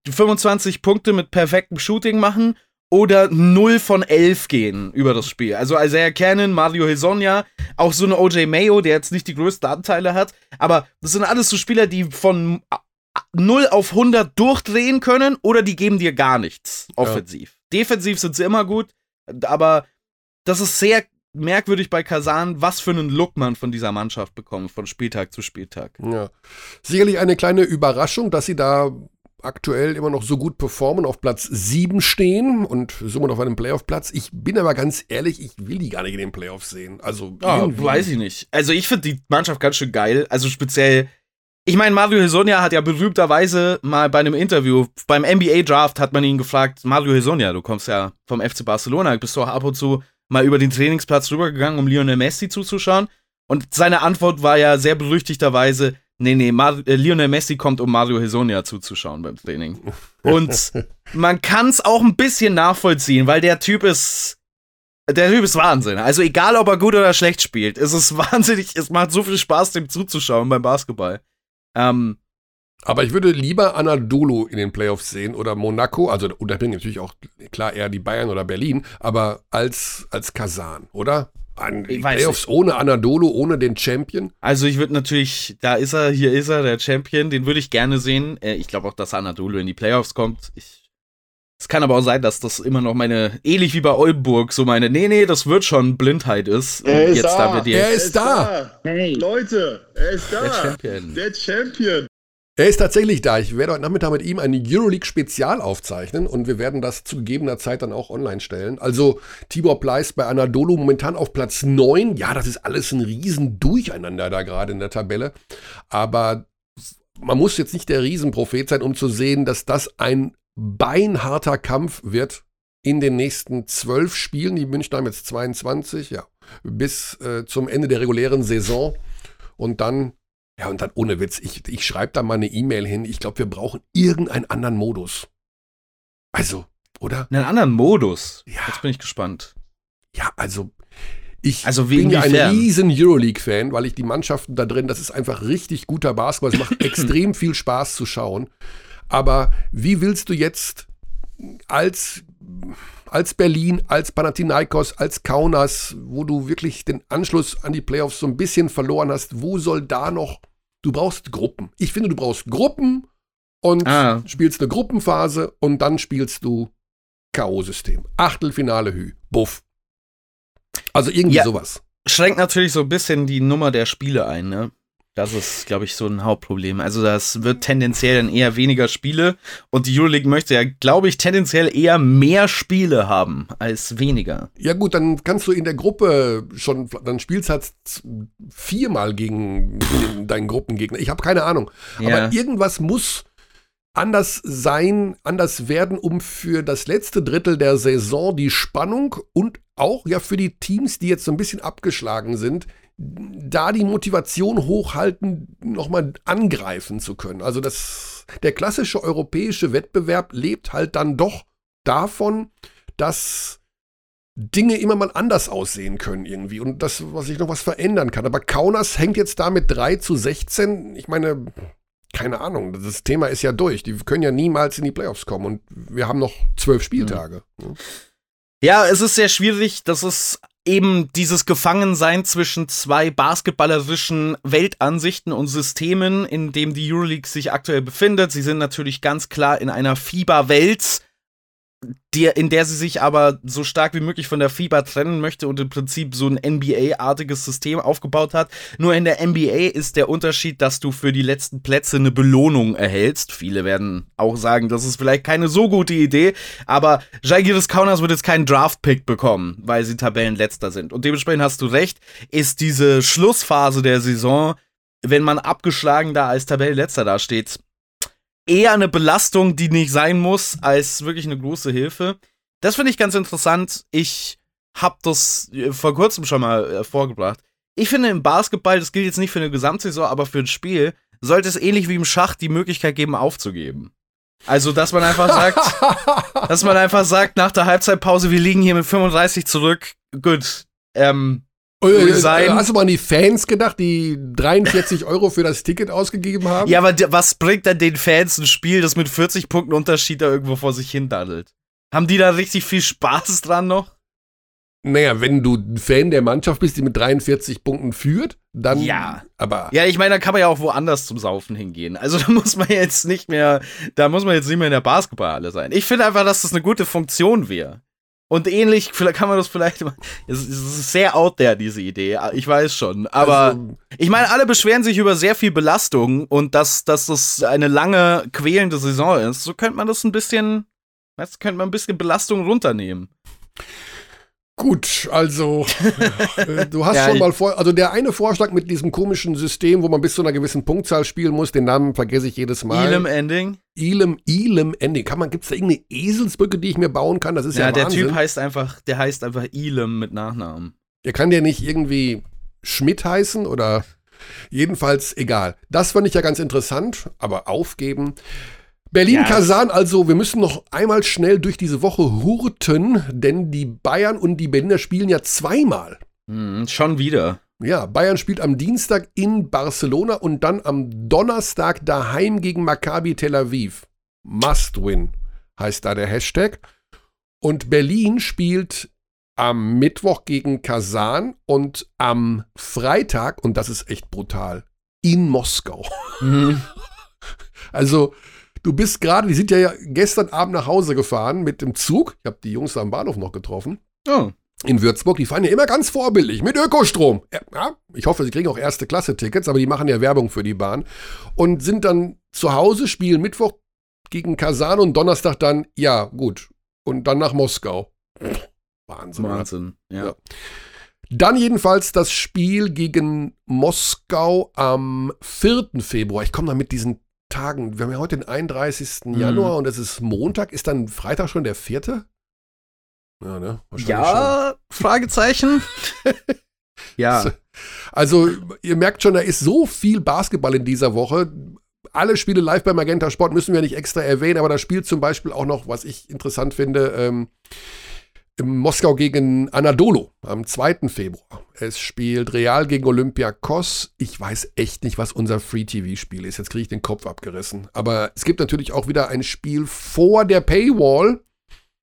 25 Punkte mit perfektem Shooting machen oder 0 von 11 gehen über das Spiel. Also Isaiah Cannon, Mario Hezonja, auch so eine OJ Mayo, der jetzt nicht die größten Anteile hat, aber das sind alles so Spieler, die von 0 auf 100 durchdrehen können oder die geben dir gar nichts offensiv. Ja. Defensiv sind sie immer gut, aber das ist sehr merkwürdig bei Kasan, was für einen Look man von dieser Mannschaft bekommt, von Spieltag zu Spieltag. Ja. Sicherlich eine kleine Überraschung, dass sie da aktuell immer noch so gut performen, auf Platz 7 stehen und somit auf einem Playoff-Platz. Ich bin aber ganz ehrlich, ich will die gar nicht in den Playoffs sehen. Also, oh, weiß ich nicht. Also, ich finde die Mannschaft ganz schön geil. Also, speziell, ich meine, Mario Hesonia hat ja berühmterweise mal bei einem Interview, beim NBA-Draft hat man ihn gefragt, Mario Hesonia, du kommst ja vom FC Barcelona, bist du auch ab und zu mal über den Trainingsplatz rübergegangen, um Lionel Messi zuzuschauen? Und seine Antwort war ja sehr berüchtigterweise, Nee, nee, Mar äh, Lionel Messi kommt, um Mario Hesonia zuzuschauen beim Training. Und man kann es auch ein bisschen nachvollziehen, weil der Typ ist. Der Typ ist Wahnsinn. Also egal, ob er gut oder schlecht spielt, es ist wahnsinnig, es macht so viel Spaß, dem zuzuschauen beim Basketball. Ähm, aber ich würde lieber Anadolu in den Playoffs sehen oder Monaco, also unabhängig natürlich auch klar eher die Bayern oder Berlin, aber als, als Kasan, oder? An Playoffs nicht. ohne Anadolu, ohne den Champion? Also ich würde natürlich, da ist er, hier ist er, der Champion, den würde ich gerne sehen. Äh, ich glaube auch, dass Anadolu in die Playoffs kommt. Ich, es kann aber auch sein, dass das immer noch meine, ähnlich wie bei Oldenburg, so meine, nee, nee, das wird schon Blindheit ist. Er ist jetzt da. da er ist da. Hey. Leute, er ist da. Der Champion. Der Champion. Er ist tatsächlich da. Ich werde heute Nachmittag mit ihm eine Euroleague-Spezial aufzeichnen und wir werden das zu gegebener Zeit dann auch online stellen. Also Tibor Pleiss bei Anadolu momentan auf Platz 9. Ja, das ist alles ein Riesendurcheinander da gerade in der Tabelle. Aber man muss jetzt nicht der Riesenprophet sein, um zu sehen, dass das ein beinharter Kampf wird in den nächsten zwölf Spielen. Die Münchner haben jetzt 22, ja. bis äh, zum Ende der regulären Saison. Und dann, ja, und dann ohne Witz, ich, ich schreibe da mal eine E-Mail hin. Ich glaube, wir brauchen irgendeinen anderen Modus. Also, oder? Einen anderen Modus? Ja. Jetzt bin ich gespannt. Ja, also ich also bin ja ein riesen Euroleague-Fan, weil ich die Mannschaften da drin, das ist einfach richtig guter Basketball. Es macht extrem viel Spaß zu schauen. Aber wie willst du jetzt als, als Berlin, als Panathinaikos, als Kaunas, wo du wirklich den Anschluss an die Playoffs so ein bisschen verloren hast, wo soll da noch, du brauchst Gruppen. Ich finde, du brauchst Gruppen und ah. spielst eine Gruppenphase und dann spielst du K.O.-System. Achtelfinale Hü. Buff. Also irgendwie ja, sowas. Schränkt natürlich so ein bisschen die Nummer der Spiele ein, ne? Das ist, glaube ich, so ein Hauptproblem. Also das wird tendenziell dann eher weniger Spiele und die Euroleague möchte ja, glaube ich, tendenziell eher mehr Spiele haben als weniger. Ja gut, dann kannst du in der Gruppe schon, dann spielst du halt viermal gegen deinen Gruppengegner. Ich habe keine Ahnung. Ja. Aber irgendwas muss anders sein, anders werden, um für das letzte Drittel der Saison die Spannung und auch ja für die Teams, die jetzt so ein bisschen abgeschlagen sind, da die Motivation hochhalten, nochmal angreifen zu können. Also das, der klassische europäische Wettbewerb lebt halt dann doch davon, dass Dinge immer mal anders aussehen können irgendwie und das, was sich noch was verändern kann. Aber Kaunas hängt jetzt da mit 3 zu 16. Ich meine, keine Ahnung, das Thema ist ja durch. Die können ja niemals in die Playoffs kommen und wir haben noch zwölf Spieltage. Mhm. Ja, es ist sehr schwierig. Das ist eben dieses Gefangensein zwischen zwei basketballerischen Weltansichten und Systemen, in dem die Euroleague sich aktuell befindet. Sie sind natürlich ganz klar in einer Fieberwelt die, in der sie sich aber so stark wie möglich von der FIBA trennen möchte und im Prinzip so ein NBA-artiges System aufgebaut hat. Nur in der NBA ist der Unterschied, dass du für die letzten Plätze eine Belohnung erhältst. Viele werden auch sagen, das ist vielleicht keine so gute Idee, aber Jagiris Kaunas wird jetzt keinen Draft-Pick bekommen, weil sie Tabellenletzter sind. Und dementsprechend hast du recht, ist diese Schlussphase der Saison, wenn man abgeschlagen da als Tabellenletzter dasteht, eher eine Belastung, die nicht sein muss, als wirklich eine große Hilfe. Das finde ich ganz interessant. Ich habe das äh, vor kurzem schon mal äh, vorgebracht. Ich finde im Basketball, das gilt jetzt nicht für eine Gesamtsaison, aber für ein Spiel, sollte es ähnlich wie im Schach die Möglichkeit geben, aufzugeben. Also, dass man einfach sagt, dass man einfach sagt, nach der Halbzeitpause, wir liegen hier mit 35 zurück. Gut, ähm, Resign. Äh, hast du mal an die Fans gedacht, die 43 Euro für das Ticket ausgegeben haben? Ja, aber was bringt dann den Fans ein Spiel, das mit 40 Punkten Unterschied da irgendwo vor sich hin daddelt? Haben die da richtig viel Spaß dran noch? Naja, wenn du Fan der Mannschaft bist, die mit 43 Punkten führt, dann. Ja. Aber. Ja, ich meine, da kann man ja auch woanders zum Saufen hingehen. Also da muss man jetzt nicht mehr, da muss man jetzt nicht mehr in der Basketballhalle sein. Ich finde einfach, dass das eine gute Funktion wäre. Und ähnlich, kann man das vielleicht. Es ist sehr out there, diese Idee. Ich weiß schon. Aber also, ich meine, alle beschweren sich über sehr viel Belastung und dass, dass das eine lange, quälende Saison ist. So könnte man das ein bisschen. Weißt, könnte man ein bisschen Belastung runternehmen. Gut, also äh, du hast ja, schon mal vor, also der eine Vorschlag mit diesem komischen System, wo man bis zu einer gewissen Punktzahl spielen muss, den Namen vergesse ich jedes Mal. Elam Ending. Elam, Elam Ending. Kann man, gibt's da irgendeine Eselsbrücke, die ich mir bauen kann? Das ist ja, ja der Typ heißt einfach, der heißt einfach Elam mit Nachnamen. Der kann der nicht irgendwie Schmidt heißen oder jedenfalls egal. Das fand ich ja ganz interessant, aber aufgeben. Berlin-Kasan, ja. also wir müssen noch einmal schnell durch diese Woche hurten, denn die Bayern und die Berliner spielen ja zweimal. Mhm, schon wieder. Ja, Bayern spielt am Dienstag in Barcelona und dann am Donnerstag daheim gegen Maccabi Tel Aviv. Must win heißt da der Hashtag. Und Berlin spielt am Mittwoch gegen Kasan und am Freitag, und das ist echt brutal, in Moskau. Mhm. Also Du bist gerade, die sind ja gestern Abend nach Hause gefahren mit dem Zug. Ich habe die Jungs am Bahnhof noch getroffen. Oh. In Würzburg, die fahren ja immer ganz vorbildlich mit Ökostrom. Ja, ich hoffe, sie kriegen auch erste Klasse Tickets, aber die machen ja Werbung für die Bahn und sind dann zu Hause, spielen Mittwoch gegen Kasan und Donnerstag dann, ja, gut. Und dann nach Moskau. Wahnsinn. Wahnsinn, ja. ja. Dann jedenfalls das Spiel gegen Moskau am 4. Februar. Ich komme da mit diesen Tagen. Wir haben ja heute den 31. Mhm. Januar und es ist Montag. Ist dann Freitag schon der vierte? Ja, ne? Ja, Fragezeichen. Ja. Also, ihr merkt schon, da ist so viel Basketball in dieser Woche. Alle Spiele live bei Magenta Sport müssen wir nicht extra erwähnen, aber da spielt zum Beispiel auch noch, was ich interessant finde, ähm, in Moskau gegen Anadolu am 2. Februar. Es spielt Real gegen Olympiakos. Ich weiß echt nicht, was unser Free-TV-Spiel ist. Jetzt kriege ich den Kopf abgerissen. Aber es gibt natürlich auch wieder ein Spiel vor der Paywall.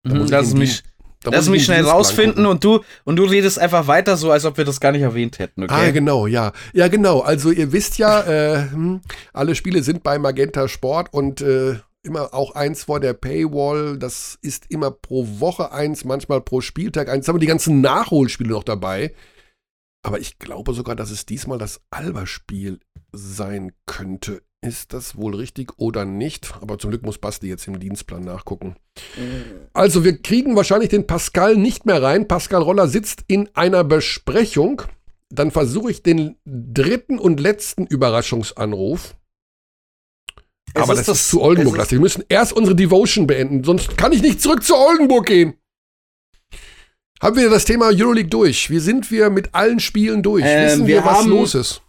Da mhm, lass mich, lass mich schnell rausfinden und du, und du redest einfach weiter so, als ob wir das gar nicht erwähnt hätten. Okay? Ah, genau, ja. Ja, genau. Also ihr wisst ja, äh, hm, alle Spiele sind bei Magenta Sport und äh, immer auch eins vor der Paywall. Das ist immer pro Woche eins, manchmal pro Spieltag eins. Jetzt haben wir die ganzen Nachholspiele noch dabei. Aber ich glaube sogar, dass es diesmal das Alba-Spiel sein könnte. Ist das wohl richtig oder nicht? Aber zum Glück muss Basti jetzt im Dienstplan nachgucken. Also, wir kriegen wahrscheinlich den Pascal nicht mehr rein. Pascal Roller sitzt in einer Besprechung. Dann versuche ich den dritten und letzten Überraschungsanruf. Es Aber ist das, das, ist zu Oldenburg-lastig. Wir müssen erst unsere Devotion beenden, sonst kann ich nicht zurück zu Oldenburg gehen. Haben wir das Thema Euroleague durch? Wie sind wir mit allen Spielen durch? Ähm, Wissen wir, wir was los ist?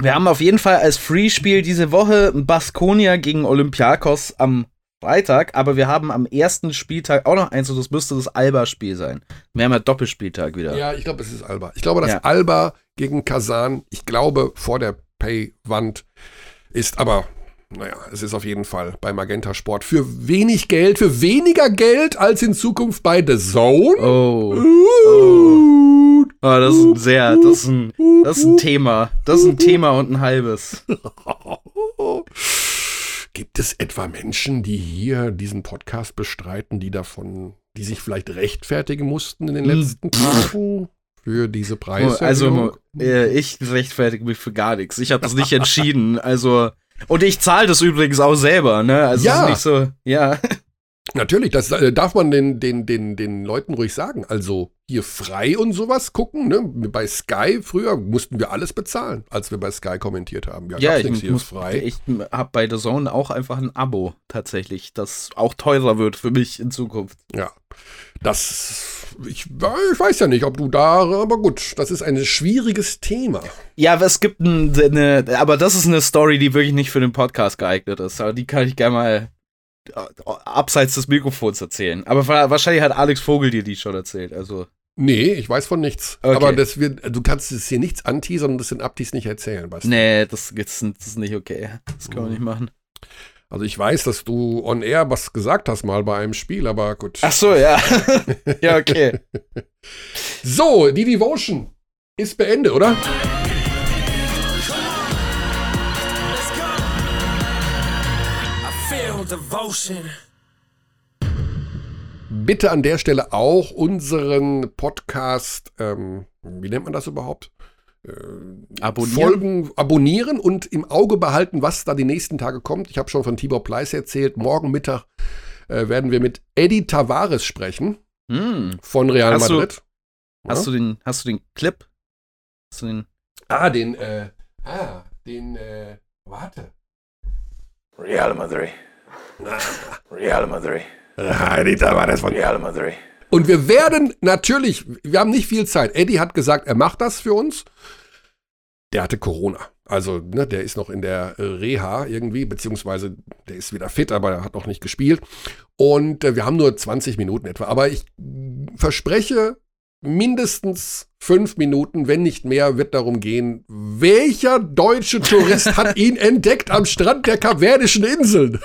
Wir haben auf jeden Fall als Free-Spiel diese Woche Baskonia gegen Olympiakos am Freitag, aber wir haben am ersten Spieltag auch noch eins und das müsste das Alba-Spiel sein. Wir haben ja Doppelspieltag wieder. Ja, ich glaube, es ist Alba. Ich glaube, dass ja. Alba gegen Kasan, ich glaube, vor der Pay-Wand ist, aber naja, es ist auf jeden Fall bei Magenta Sport für wenig Geld, für weniger Geld als in Zukunft bei The Zone. Oh. oh. Oh das ist ein sehr, das ist ein, das ist ein Thema. Das ist ein Thema und ein halbes. Gibt es etwa Menschen, die hier diesen Podcast bestreiten, die davon, die sich vielleicht rechtfertigen mussten in den hm. letzten Tagen? für diese Preise. Also, äh, ich rechtfertige mich für gar nichts. Ich habe das nicht entschieden. Also, und ich zahle das übrigens auch selber, ne? Also ja. ist nicht so, ja. Natürlich, das äh, darf man den, den, den, den Leuten ruhig sagen. Also hier frei und sowas gucken. Ne? Bei Sky früher mussten wir alles bezahlen, als wir bei Sky kommentiert haben. Ja, ja ich, muss, frei. ich habe bei The Zone auch einfach ein Abo tatsächlich, das auch teurer wird für mich in Zukunft. Ja, das, ich, ich weiß ja nicht, ob du da, aber gut, das ist ein schwieriges Thema. Ja, es gibt eine, aber das ist eine Story, die wirklich nicht für den Podcast geeignet ist. Aber die kann ich gerne mal abseits des Mikrofons erzählen. Aber wahrscheinlich hat Alex Vogel dir die schon erzählt. Also. Nee, ich weiß von nichts. Okay. Aber das wird, du kannst es hier nichts anteasern und das sind Abtis nicht erzählen, weißt du? Nee, das, das ist nicht okay. Das können wir nicht machen. Also ich weiß, dass du on air was gesagt hast mal bei einem Spiel, aber gut. Ach so, ja. ja, okay. so, die Devotion ist beendet, oder? Bitte an der Stelle auch unseren Podcast, ähm, wie nennt man das überhaupt? Äh, abonnieren. Folgen abonnieren und im Auge behalten, was da die nächsten Tage kommt. Ich habe schon von Tibor Pleiss erzählt. Morgen Mittag äh, werden wir mit Eddie Tavares sprechen hm. von Real hast Madrid. Du, hast, du den, hast du den Clip? Hast du den? Ah, den, äh, ah, den, äh, warte. Real Madrid. Real Madrid. Eddie Tavares von Real Madrid. Und wir werden natürlich, wir haben nicht viel Zeit. Eddie hat gesagt, er macht das für uns. Der hatte Corona. Also, ne, der ist noch in der Reha irgendwie, beziehungsweise der ist wieder fit, aber er hat noch nicht gespielt. Und äh, wir haben nur 20 Minuten etwa. Aber ich verspreche, mindestens fünf Minuten, wenn nicht mehr, wird darum gehen, welcher deutsche Tourist hat ihn entdeckt am Strand der Kapverdischen Inseln?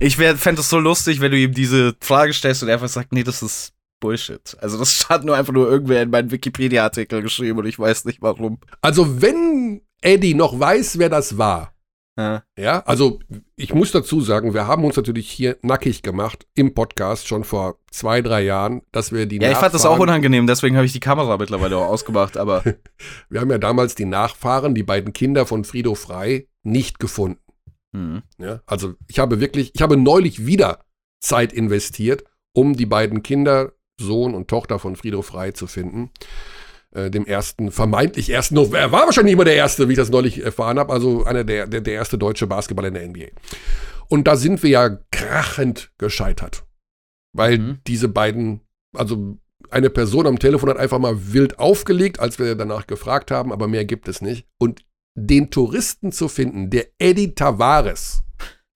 Ich fände es so lustig, wenn du ihm diese Frage stellst und er einfach sagt, nee, das ist Bullshit. Also das hat nur einfach nur irgendwer in meinen Wikipedia-Artikel geschrieben und ich weiß nicht warum. Also wenn Eddie noch weiß, wer das war, ja. ja, also ich muss dazu sagen, wir haben uns natürlich hier nackig gemacht im Podcast schon vor zwei, drei Jahren, dass wir die Ja, ich fand das auch unangenehm, deswegen habe ich die Kamera mittlerweile auch ausgemacht, aber. wir haben ja damals die Nachfahren, die beiden Kinder von Frido Frei, nicht gefunden. Mhm. Ja, also ich habe wirklich, ich habe neulich wieder Zeit investiert, um die beiden Kinder, Sohn und Tochter von Frido Frei zu finden. Äh, dem ersten, vermeintlich ersten, er war wahrscheinlich mal der erste, wie ich das neulich erfahren habe, also einer der, der, der erste deutsche Basketballer in der NBA. Und da sind wir ja krachend gescheitert. Weil mhm. diese beiden, also eine Person am Telefon hat einfach mal wild aufgelegt, als wir danach gefragt haben, aber mehr gibt es nicht. Und den Touristen zu finden, der Eddie Tavares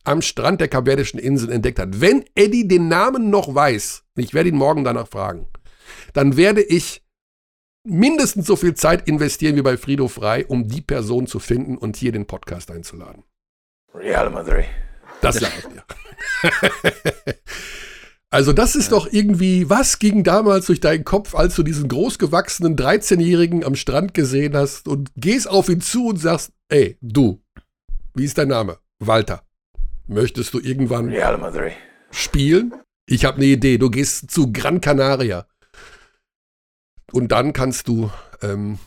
am Strand der Kapverdischen Inseln entdeckt hat. Wenn Eddie den Namen noch weiß, ich werde ihn morgen danach fragen, dann werde ich mindestens so viel Zeit investieren wie bei Frido Frei, um die Person zu finden und hier den Podcast einzuladen. Real Madrid. Das sage ich dir. Also das ist doch irgendwie, was ging damals durch deinen Kopf, als du diesen großgewachsenen 13-Jährigen am Strand gesehen hast und gehst auf ihn zu und sagst, ey, du, wie ist dein Name? Walter. Möchtest du irgendwann Real Madrid. spielen? Ich habe eine Idee. Du gehst zu Gran Canaria. Und dann kannst du ähm,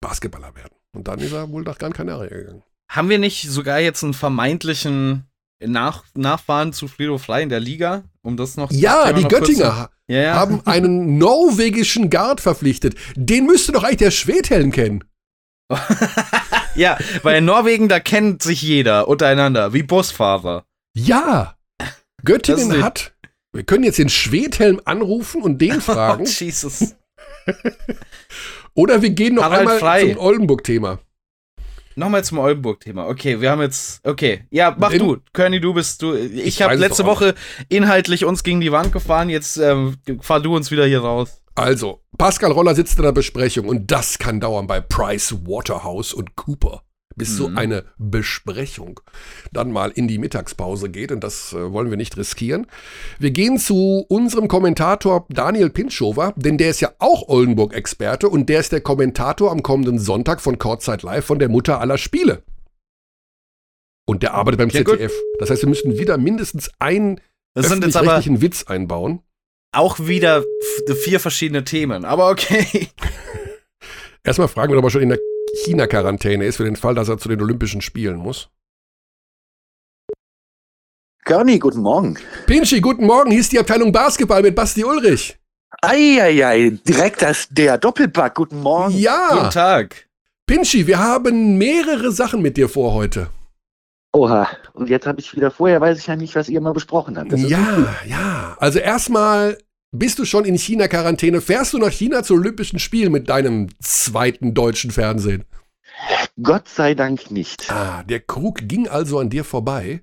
Basketballer werden. Und dann ist er wohl nach Gran Canaria gegangen. Haben wir nicht sogar jetzt einen vermeintlichen nach, Nachfahren zu Frido Fly in der Liga, um das noch Ja, das die noch Göttinger Ja, ja. haben einen norwegischen Guard verpflichtet. Den müsste doch eigentlich der Schwedhelm kennen. Ja, weil in Norwegen, da kennt sich jeder untereinander, wie Busfahrer. Ja, Göttingen hat. Wir können jetzt den Schwedhelm anrufen und den Oh, fragen. Jesus. oder wir gehen noch Harald einmal Frei. zum Oldenburg-Thema. Nochmal zum Oldenburg-Thema. Okay, wir haben jetzt. Okay. Ja, mach In- du. Körny, du bist du. Ich, Ich habe letzte Woche inhaltlich uns gegen die Wand gefahren. Jetzt ähm, fahr du uns wieder hier raus. Also, Pascal Roller sitzt in der Besprechung und das kann dauern bei Price Waterhouse und Cooper. Bis so Mhm. eine Besprechung dann mal in die Mittagspause geht und das äh, wollen wir nicht riskieren. Wir gehen zu unserem Kommentator Daniel Pinschover, denn der ist ja auch Oldenburg-Experte und der ist der Kommentator am kommenden Sonntag von Kurzzeit Live von der Mutter aller Spiele. Und der arbeitet beim Ja, gut. ZDF. Das heißt, wir müssen wieder mindestens einen öffentlich-rechtlichen Witz einbauen. auch wieder vier verschiedene Themen. Aber okay. Erstmal fragen wir doch mal schon in der China-Quarantäne ist, für den Fall, dass er zu den Olympischen Spielen muss. Körny, guten Morgen. Pinschi, guten Morgen, hier ist die Abteilung Basketball mit Basti Ulrich. Eieiei, direkt das, der Doppelpack, guten Morgen. Guten Ja, Tag. Pinschi, wir haben mehrere Sachen mit dir vor heute. Oha, und jetzt habe ich wieder, vorher weiß ich ja nicht, was ihr mal besprochen habt. Das ist Ja, ja. Also erstmal, bist du schon in China-Quarantäne? Fährst du nach China zu Olympischen Spielen mit deinem zweiten deutschen Fernsehen? Gott sei Dank nicht. Ah, der Krug ging also an dir vorbei.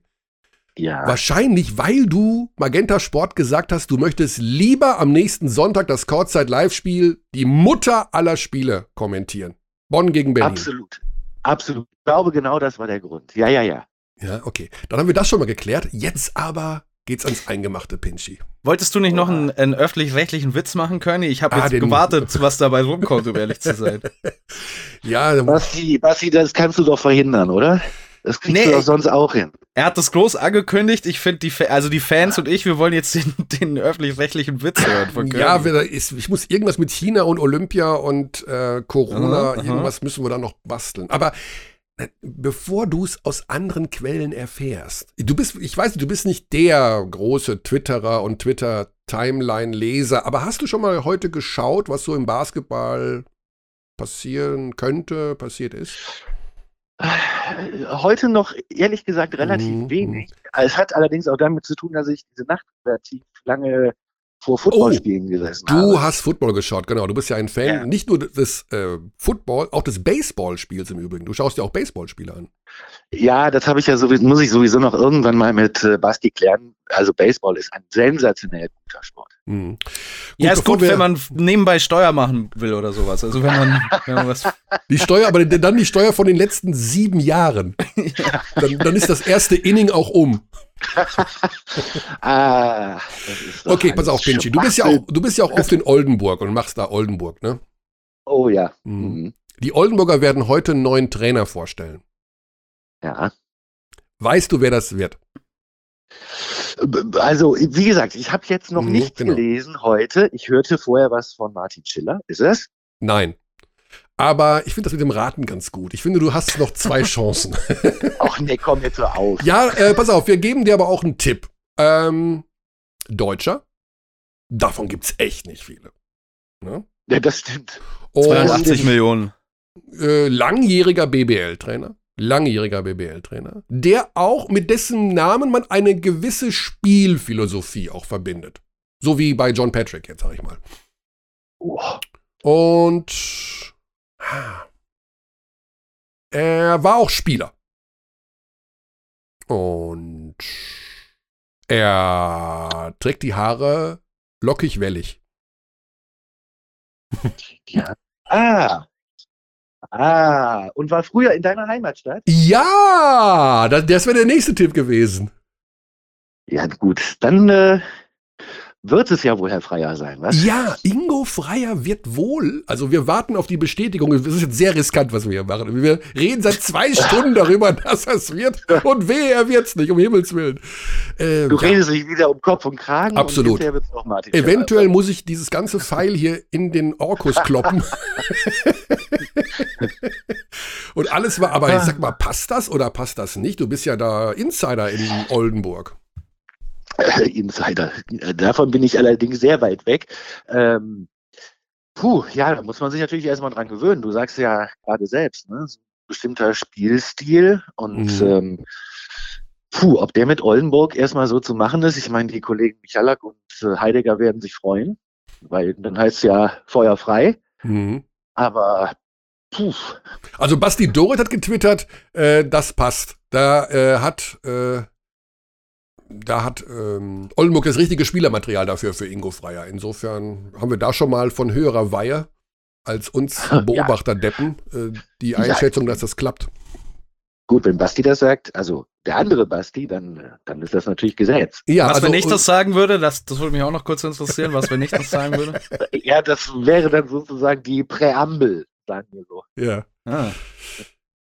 Ja, Wahrscheinlich, weil du Magenta Sport gesagt hast, du möchtest lieber am nächsten Sonntag das Kurzzeit Live-Spiel, die Mutter aller Spiele, kommentieren. Bonn gegen Berlin. absolut. Absolut. Ich glaube, genau das war der Grund. Ja, ja, ja. Ja, okay. Dann haben wir das schon mal geklärt. Jetzt aber geht's ans Eingemachte, Pinschi. Wolltest du nicht noch einen, einen öffentlich-rechtlichen Witz machen, Körny? Ich habe Ah, jetzt gewartet, was dabei rumkommt, um ehrlich zu sein. Ja, Basti, Basti, das kannst du doch verhindern, oder? Das kriegst Nee, du doch sonst auch hin. Er hat das groß angekündigt. Ich finde, die, also die Fans und ich, wir wollen jetzt den, den öffentlich-rechtlichen Witz hören von Körny. ja, ist, ich muss irgendwas mit China und Olympia und äh, Corona, Aha, aha. irgendwas müssen wir da noch basteln. Aber äh, bevor du es aus anderen Quellen erfährst, du bist, ich weiß, du bist nicht der große Twitterer und Twitter-Timeline-Leser, aber hast du schon mal heute geschaut, was so im Basketball passieren könnte, passiert ist? Äh, Heute noch, ehrlich gesagt, relativ Mhm, wenig. Es hat allerdings auch damit zu tun, dass ich diese Nacht relativ lange vor Footballspielen gesessen Du habe. hast Football geschaut, genau. Du bist ja ein Fan Ja. nicht nur des äh, Football, auch des Baseballspiels im Übrigen. Du schaust dir auch Baseballspiele an. Ja, das habe ich ja sowieso, muss ich sowieso noch irgendwann mal mit äh, Basti klären. Also Baseball ist ein sensationell guter Sport. Mhm. ja, ist gut, wenn man nebenbei Steuer machen will oder sowas. Also wenn man, wenn man was. Die Steuer, aber dann die Steuer von den letzten sieben Jahren. Dann, dann ist das erste Inning auch um. Ah, das ist doch Okay, pass auf, Pinschi. Du bist ja auch, du bist ja auch oft in Oldenburg und machst da Oldenburg, ne? Oh ja. Mhm. Mhm. Die Oldenburger werden heute einen neuen Trainer vorstellen. Ja. Weißt du, wer das wird? Also, wie gesagt, ich habe jetzt noch Mhm, nichts genau. gelesen heute. Ich hörte vorher was von Martin Schiller. Ist es? Nein. Aber ich finde das mit dem Raten ganz gut. Ich finde, du hast noch zwei Chancen. Ach nee, komm jetzt so auf. Ja, äh, pass auf, wir geben dir aber auch einen Tipp. Ähm, Deutscher, davon gibt's echt nicht viele. Ne? Ja, das stimmt. Und 82 Millionen. äh, langjähriger BBL-Trainer, langjähriger BBL-Trainer, der auch mit dessen Namen man eine gewisse Spielphilosophie auch verbindet. So wie bei John Patrick jetzt, sag ich mal. Und er war auch Spieler. Und er trägt die Haare lockig wellig. Ja. Ah. Ah. Und war früher in deiner Heimatstadt? Ja, das, das wäre der nächste Tipp gewesen. Ja, gut. Dann äh, wird es ja wohl Herr Freier sein, was? Ja, Ingo Freier wird wohl. Also wir warten auf die Bestätigung. Es ist jetzt sehr riskant, was wir hier machen. Wir reden seit zwei Stunden darüber, dass es wird. Und wehe, er wird es nicht, um Himmels Willen. Ähm, du redest ja. dich wieder um Kopf und Kragen. Absolut. Und Eventuell muss ich dieses ganze Pfeil hier in den Orkus kloppen. und alles war, aber ich sag mal, passt das oder passt das nicht? Du bist ja da Insider in Oldenburg. Insider. Davon bin ich allerdings sehr weit weg. Ähm, puh, ja, da muss man sich natürlich erstmal dran gewöhnen. Du sagst ja gerade selbst, ne? So ein bestimmter Spielstil und mhm. ähm, puh, ob der mit Oldenburg erstmal so zu machen ist. Ich meine, die Kollegen Michalak und äh, Heidegger werden sich freuen, weil dann heißt es ja Feuer frei. Mhm. Aber Puh. Also Basti Dorit hat getwittert, äh, das passt. Da äh, hat äh, da hat ähm, Oldenburg das richtige Spielermaterial dafür für Ingo Freier. Insofern haben wir da schon mal von höherer Weihe als uns Beobachterdeppen äh, die Einschätzung, ja. dass das klappt. Gut, wenn Basti das sagt, also der andere Basti, dann, dann ist das natürlich Gesetz. Ja, was, also, wenn ich das sagen würde, das, das würde mich auch noch kurz interessieren, was, wenn ich das sagen würde? ja, das wäre dann sozusagen die Präambel, sagen wir so. Ja. Ah.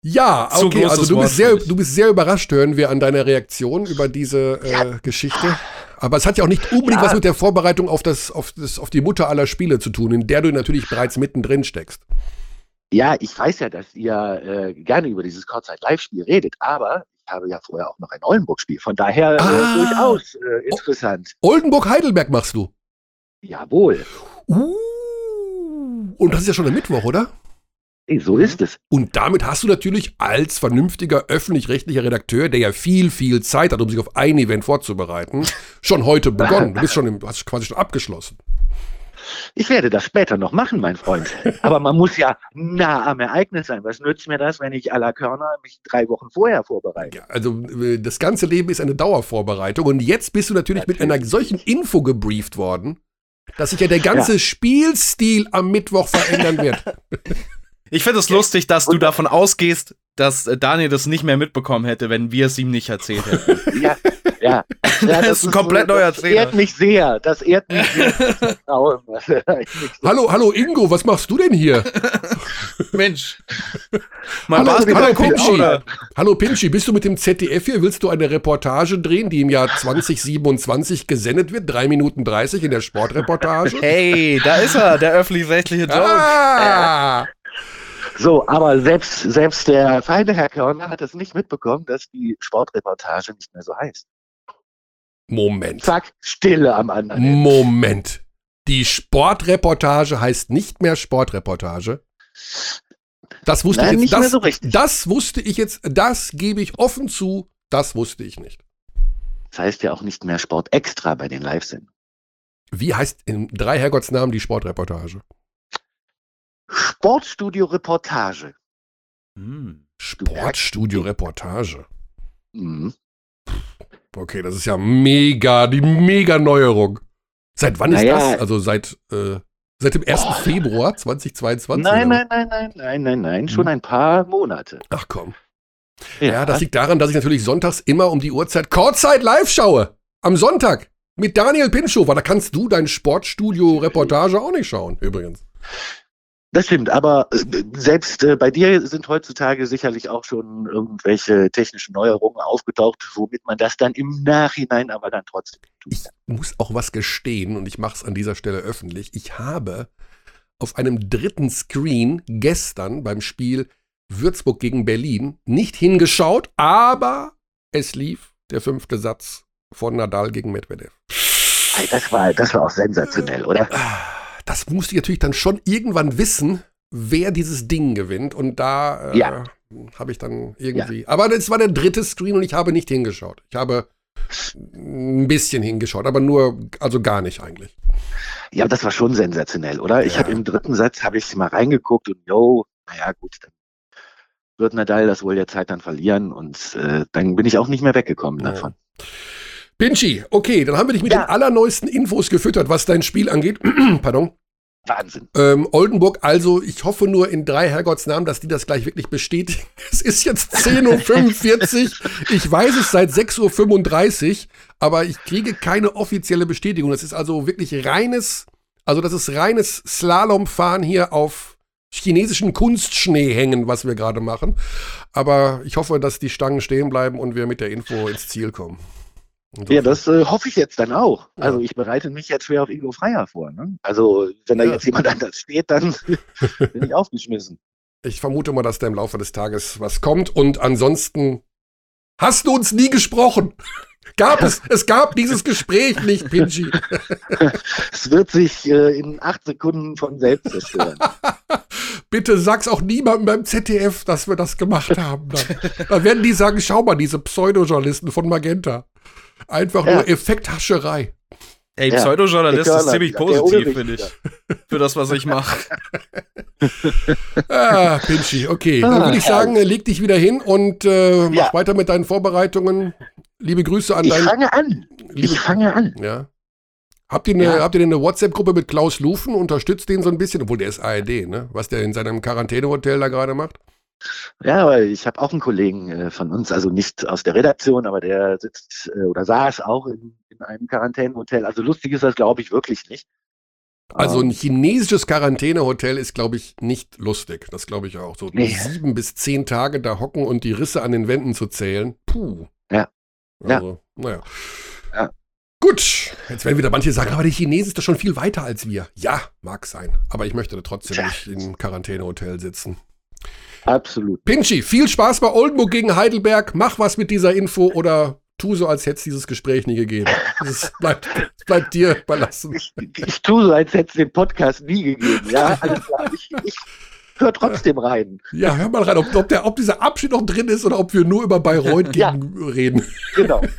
Ja, okay, also du bist, sehr, du bist sehr überrascht, hören wir an deiner Reaktion über diese äh, ja. Geschichte. Aber es hat ja auch nicht unbedingt ja. was mit der Vorbereitung auf, das, auf, das, auf die Mutter aller Spiele zu tun, in der du natürlich bereits mittendrin steckst. Ja, ich weiß ja, dass ihr äh, gerne über dieses Kurzzeit-Live-Spiel redet, aber ich habe ja vorher auch noch ein Oldenburg-Spiel, von daher äh, ah. durchaus äh, interessant. Oldenburg-Heidelberg machst du? Jawohl. Uh, und das ist ja schon der Mittwoch, oder? So ist es. Und damit hast du natürlich als vernünftiger öffentlich-rechtlicher Redakteur, der ja viel, viel Zeit hat, um sich auf ein Event vorzubereiten, schon heute begonnen. Du bist schon im, hast quasi schon abgeschlossen. Ich werde das später noch machen, mein Freund. Aber man muss ja nah am Ereignis sein. Was nützt mir das, wenn ich à la Körner mich drei Wochen vorher vorbereite? Ja, also äh, das ganze Leben ist eine Dauervorbereitung. Und jetzt bist du natürlich, natürlich. mit einer solchen Info gebrieft worden, dass sich ja der ganze ja. Spielstil am Mittwoch verändern wird. Ich finde es lustig, dass du davon ausgehst, dass äh, Daniel das nicht mehr mitbekommen hätte, wenn wir es ihm nicht erzählt hätten. Ja, ja. ja das, ist ein komplett so, neuer das Trainer. Das ehrt mich sehr. Das ehrt mich sehr. hallo, hallo Ingo, was machst du denn hier? Mensch. Mal hallo, hallo Pinschi. Hallo Pinschi, bist du mit dem ZDF hier? Willst du eine Reportage drehen, die im Jahr 2027 gesendet wird? 3 Minuten 30 in der Sportreportage? Hey, da ist er, der öffentlich-rechtliche Joke. Ah. So, aber selbst, selbst der feine Herr Körner hat es nicht mitbekommen, dass die Sportreportage nicht mehr so heißt. Moment. Zack, Stille am anderen. Moment. Die Sportreportage heißt nicht mehr Sportreportage. Das wusste Nein, ich jetzt. Das, so das wusste ich jetzt, das gebe ich offen zu, das wusste ich nicht. Das heißt ja auch nicht mehr Sport extra bei den Live-Sendungen. Wie heißt in drei Herrgottsnamen die Sportreportage? Sportstudio-Reportage. Hm. Sportstudio-Reportage. Mhm. Okay, das ist ja mega, die mega Neuerung. Seit wann naja. ist das? Also seit, äh, seit dem 1. Oh. Februar 2022? Nein, nein, nein, nein, nein, nein, nein, schon hm. ein paar Monate. Ach komm. Ja. ja, das liegt daran, dass ich natürlich sonntags immer um die Uhrzeit Kurzzeit live schaue. Am Sonntag. Mit Daniel Pinschofer. Da kannst du dein Sportstudio-Reportage auch nicht schauen, übrigens. Das stimmt, aber äh, selbst äh, bei dir sind heutzutage sicherlich auch schon irgendwelche technischen Neuerungen aufgetaucht, womit man das dann im Nachhinein aber dann trotzdem tut. Ich muss auch was gestehen und ich mache es an dieser Stelle öffentlich. Ich habe auf einem dritten Screen gestern beim Spiel Würzburg gegen Berlin nicht hingeschaut, aber es lief der fünfte Satz von Nadal gegen Medvedev. Das war, das war auch sensationell, oder? Das musste ich natürlich dann schon irgendwann wissen, wer dieses Ding gewinnt. Und da äh, ja. habe ich dann irgendwie. Ja. Aber das war der dritte Screen und ich habe nicht hingeschaut. Ich habe ein bisschen hingeschaut, aber nur, also gar nicht eigentlich. Ja, das war schon sensationell, oder? Ich habe im dritten Satz, habe ich mal reingeguckt und yo, naja gut, dann wird Nadal das wohl jetzt halt dann verlieren und äh, dann bin ich auch nicht mehr weggekommen ja. davon. Pinchy, okay, dann haben wir dich mit ja. den allerneuesten Infos gefüttert, was dein Spiel angeht. Pardon. Wahnsinn. Ähm, Oldenburg, also ich hoffe nur in drei Herrgottsnamen, dass die das gleich wirklich bestätigen. Es ist jetzt 10.45 Uhr. ich weiß es seit 6.35 Uhr, aber ich kriege keine offizielle Bestätigung. Das ist also wirklich reines, also das ist reines Slalomfahren hier auf chinesischen Kunstschnee hängen, was wir gerade machen. Aber ich hoffe, dass die Stangen stehen bleiben und wir mit der Info ins Ziel kommen. Ja, das äh, hoffe ich jetzt dann auch. Ja. Also ich bereite mich jetzt schwer auf Ingo Freier vor. Ne? Also wenn da ja. jetzt jemand anders steht, dann bin ich aufgeschmissen. Ich vermute mal, dass da im Laufe des Tages was kommt. Und ansonsten hast du uns nie gesprochen. Gab es, es gab dieses Gespräch nicht, Pinchy. es wird sich äh, in acht Sekunden von selbst zerstören. Bitte sag's auch niemandem beim ZDF, dass wir das gemacht haben. Dann, dann werden die sagen, schau mal, diese Pseudojournalisten von Magenta. Einfach ja. nur Effekthascherei. Ey, ja, Pseudojournalist ist ziemlich positiv, finde ich. Für das, was ich mache. ah, Pinchy, okay. Dann würde ich sagen, leg dich wieder hin und äh, mach ja. weiter mit deinen Vorbereitungen. Liebe Grüße an deinen. Ich fange an. Liebe, ich fange an. Ja. Habt ihr eine, ja. habt ihr eine WhatsApp-Gruppe mit Klaus Lufen? Unterstützt den so ein bisschen, obwohl der ist ARD, ne? Was der in seinem Quarantänehotel da gerade macht? Ja, weil ich habe auch einen Kollegen äh, von uns, also nicht aus der Redaktion, aber der sitzt äh, oder saß auch in, in einem Quarantänehotel. Also lustig ist das, glaube ich, wirklich nicht. Also ein ähm. chinesisches Quarantänehotel ist, glaube ich, nicht lustig. Das glaube ich auch. So nee. sieben bis zehn Tage da hocken und die Risse an den Wänden zu zählen. Puh. Ja. Also, ja. naja. Ja. Gut, jetzt werden wieder manche sagen, aber die Chinesen ist doch schon viel weiter als wir. Ja, mag sein. Aber ich möchte da trotzdem ja. nicht im Quarantänehotel sitzen. Absolut. Pinchy, viel Spaß bei Oldenburg gegen Heidelberg. Mach was mit dieser Info oder tu so, als hätte es dieses Gespräch nie gegeben. Es bleibt, bleibt dir überlassen. Ich, ich tue so, als hätte es den Podcast nie gegeben. Ja, alles klar. Ich, ich hör trotzdem rein. Ja, hör mal rein, ob, ob, der, ob dieser Abschied noch drin ist oder ob wir nur über Bayreuth gegen ja, reden. Genau.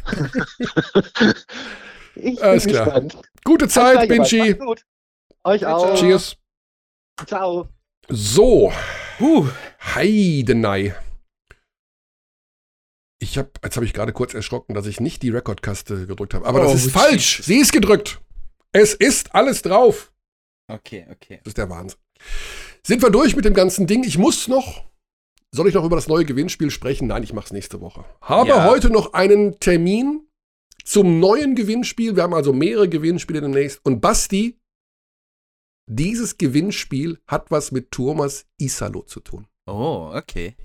ich Alles bin klar. gespannt. Gute Zeit, Pinchy. Euch auch. Cheers. Ciao. So. Huh. Heidenei. Ich habe, jetzt habe ich gerade kurz erschrocken, dass ich nicht die Rekordkaste gedrückt habe. Aber oh, das ist falsch. Sie ist gedrückt. Es ist alles drauf. Okay, okay. Das ist der Wahnsinn. Sind wir durch mit dem ganzen Ding? Ich muss noch. Soll ich noch über das neue Gewinnspiel sprechen? Nein, ich mache es nächste Woche. Habe ja. heute noch einen Termin zum neuen Gewinnspiel. Wir haben also mehrere Gewinnspiele demnächst. Und Basti dieses Gewinnspiel hat was mit Thomas Isalo zu tun. Oh, okay.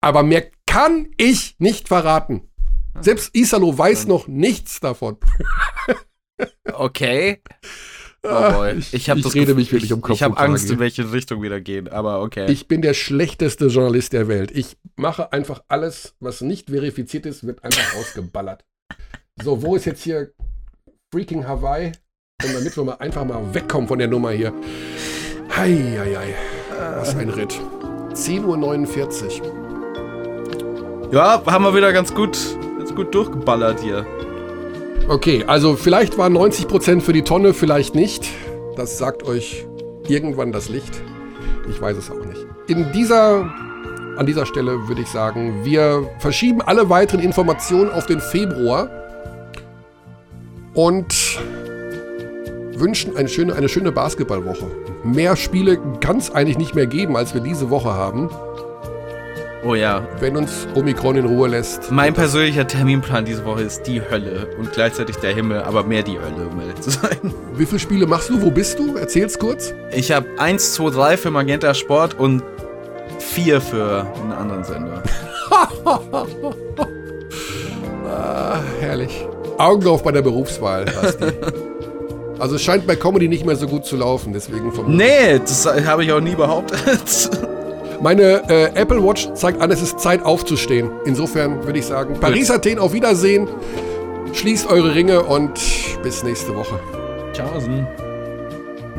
Aber mehr kann ich nicht verraten. Ah. Selbst Isalo weiß noch nichts davon. okay. Oh boy. Ich, ich, ich rede mich wirklich um Kopf. Ich habe Angst, in welche Richtung wieder gehen, aber okay. Ich bin der schlechteste Journalist der Welt. Ich mache einfach alles, was nicht verifiziert ist, wird einfach ausgeballert. So, wo ist jetzt hier Freaking Hawaii? Und damit wir mal einfach mal wegkommen von der Nummer hier. Heieiei. Was ein Ritt. 10.49 Uhr. Ja, haben wir wieder ganz gut, ganz gut durchgeballert hier. Okay, also vielleicht waren 90% für die Tonne, vielleicht nicht. Das sagt euch irgendwann das Licht. Ich weiß es auch nicht. In dieser, an dieser Stelle würde ich sagen, wir verschieben alle weiteren Informationen auf den Februar. Und wünschen eine schöne, eine schöne Basketballwoche. Mehr Spiele kann es eigentlich nicht mehr geben, als wir diese Woche haben. Oh ja. Wenn uns Omikron in Ruhe lässt. Mein persönlicher Terminplan diese Woche ist die Hölle und gleichzeitig der Himmel, aber mehr die Hölle, um ehrlich zu sein. Wie viele Spiele machst du? Wo bist du? Erzähl's kurz. Ich habe 1, 2, 3 für Magenta Sport und 4 für einen anderen Sender. ah, herrlich. Augen auf bei der Berufswahl, Basti. Also es scheint bei Comedy nicht mehr so gut zu laufen, deswegen vom. Nee, das habe ich auch nie behauptet. Meine äh, Apple Watch zeigt an, es ist Zeit aufzustehen. Insofern würde ich sagen, Paris, Athen, auf Wiedersehen. Schließt eure Ringe und bis nächste Woche. Tschaußen.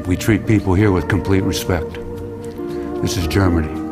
We treat people here with complete respect. This is Germany.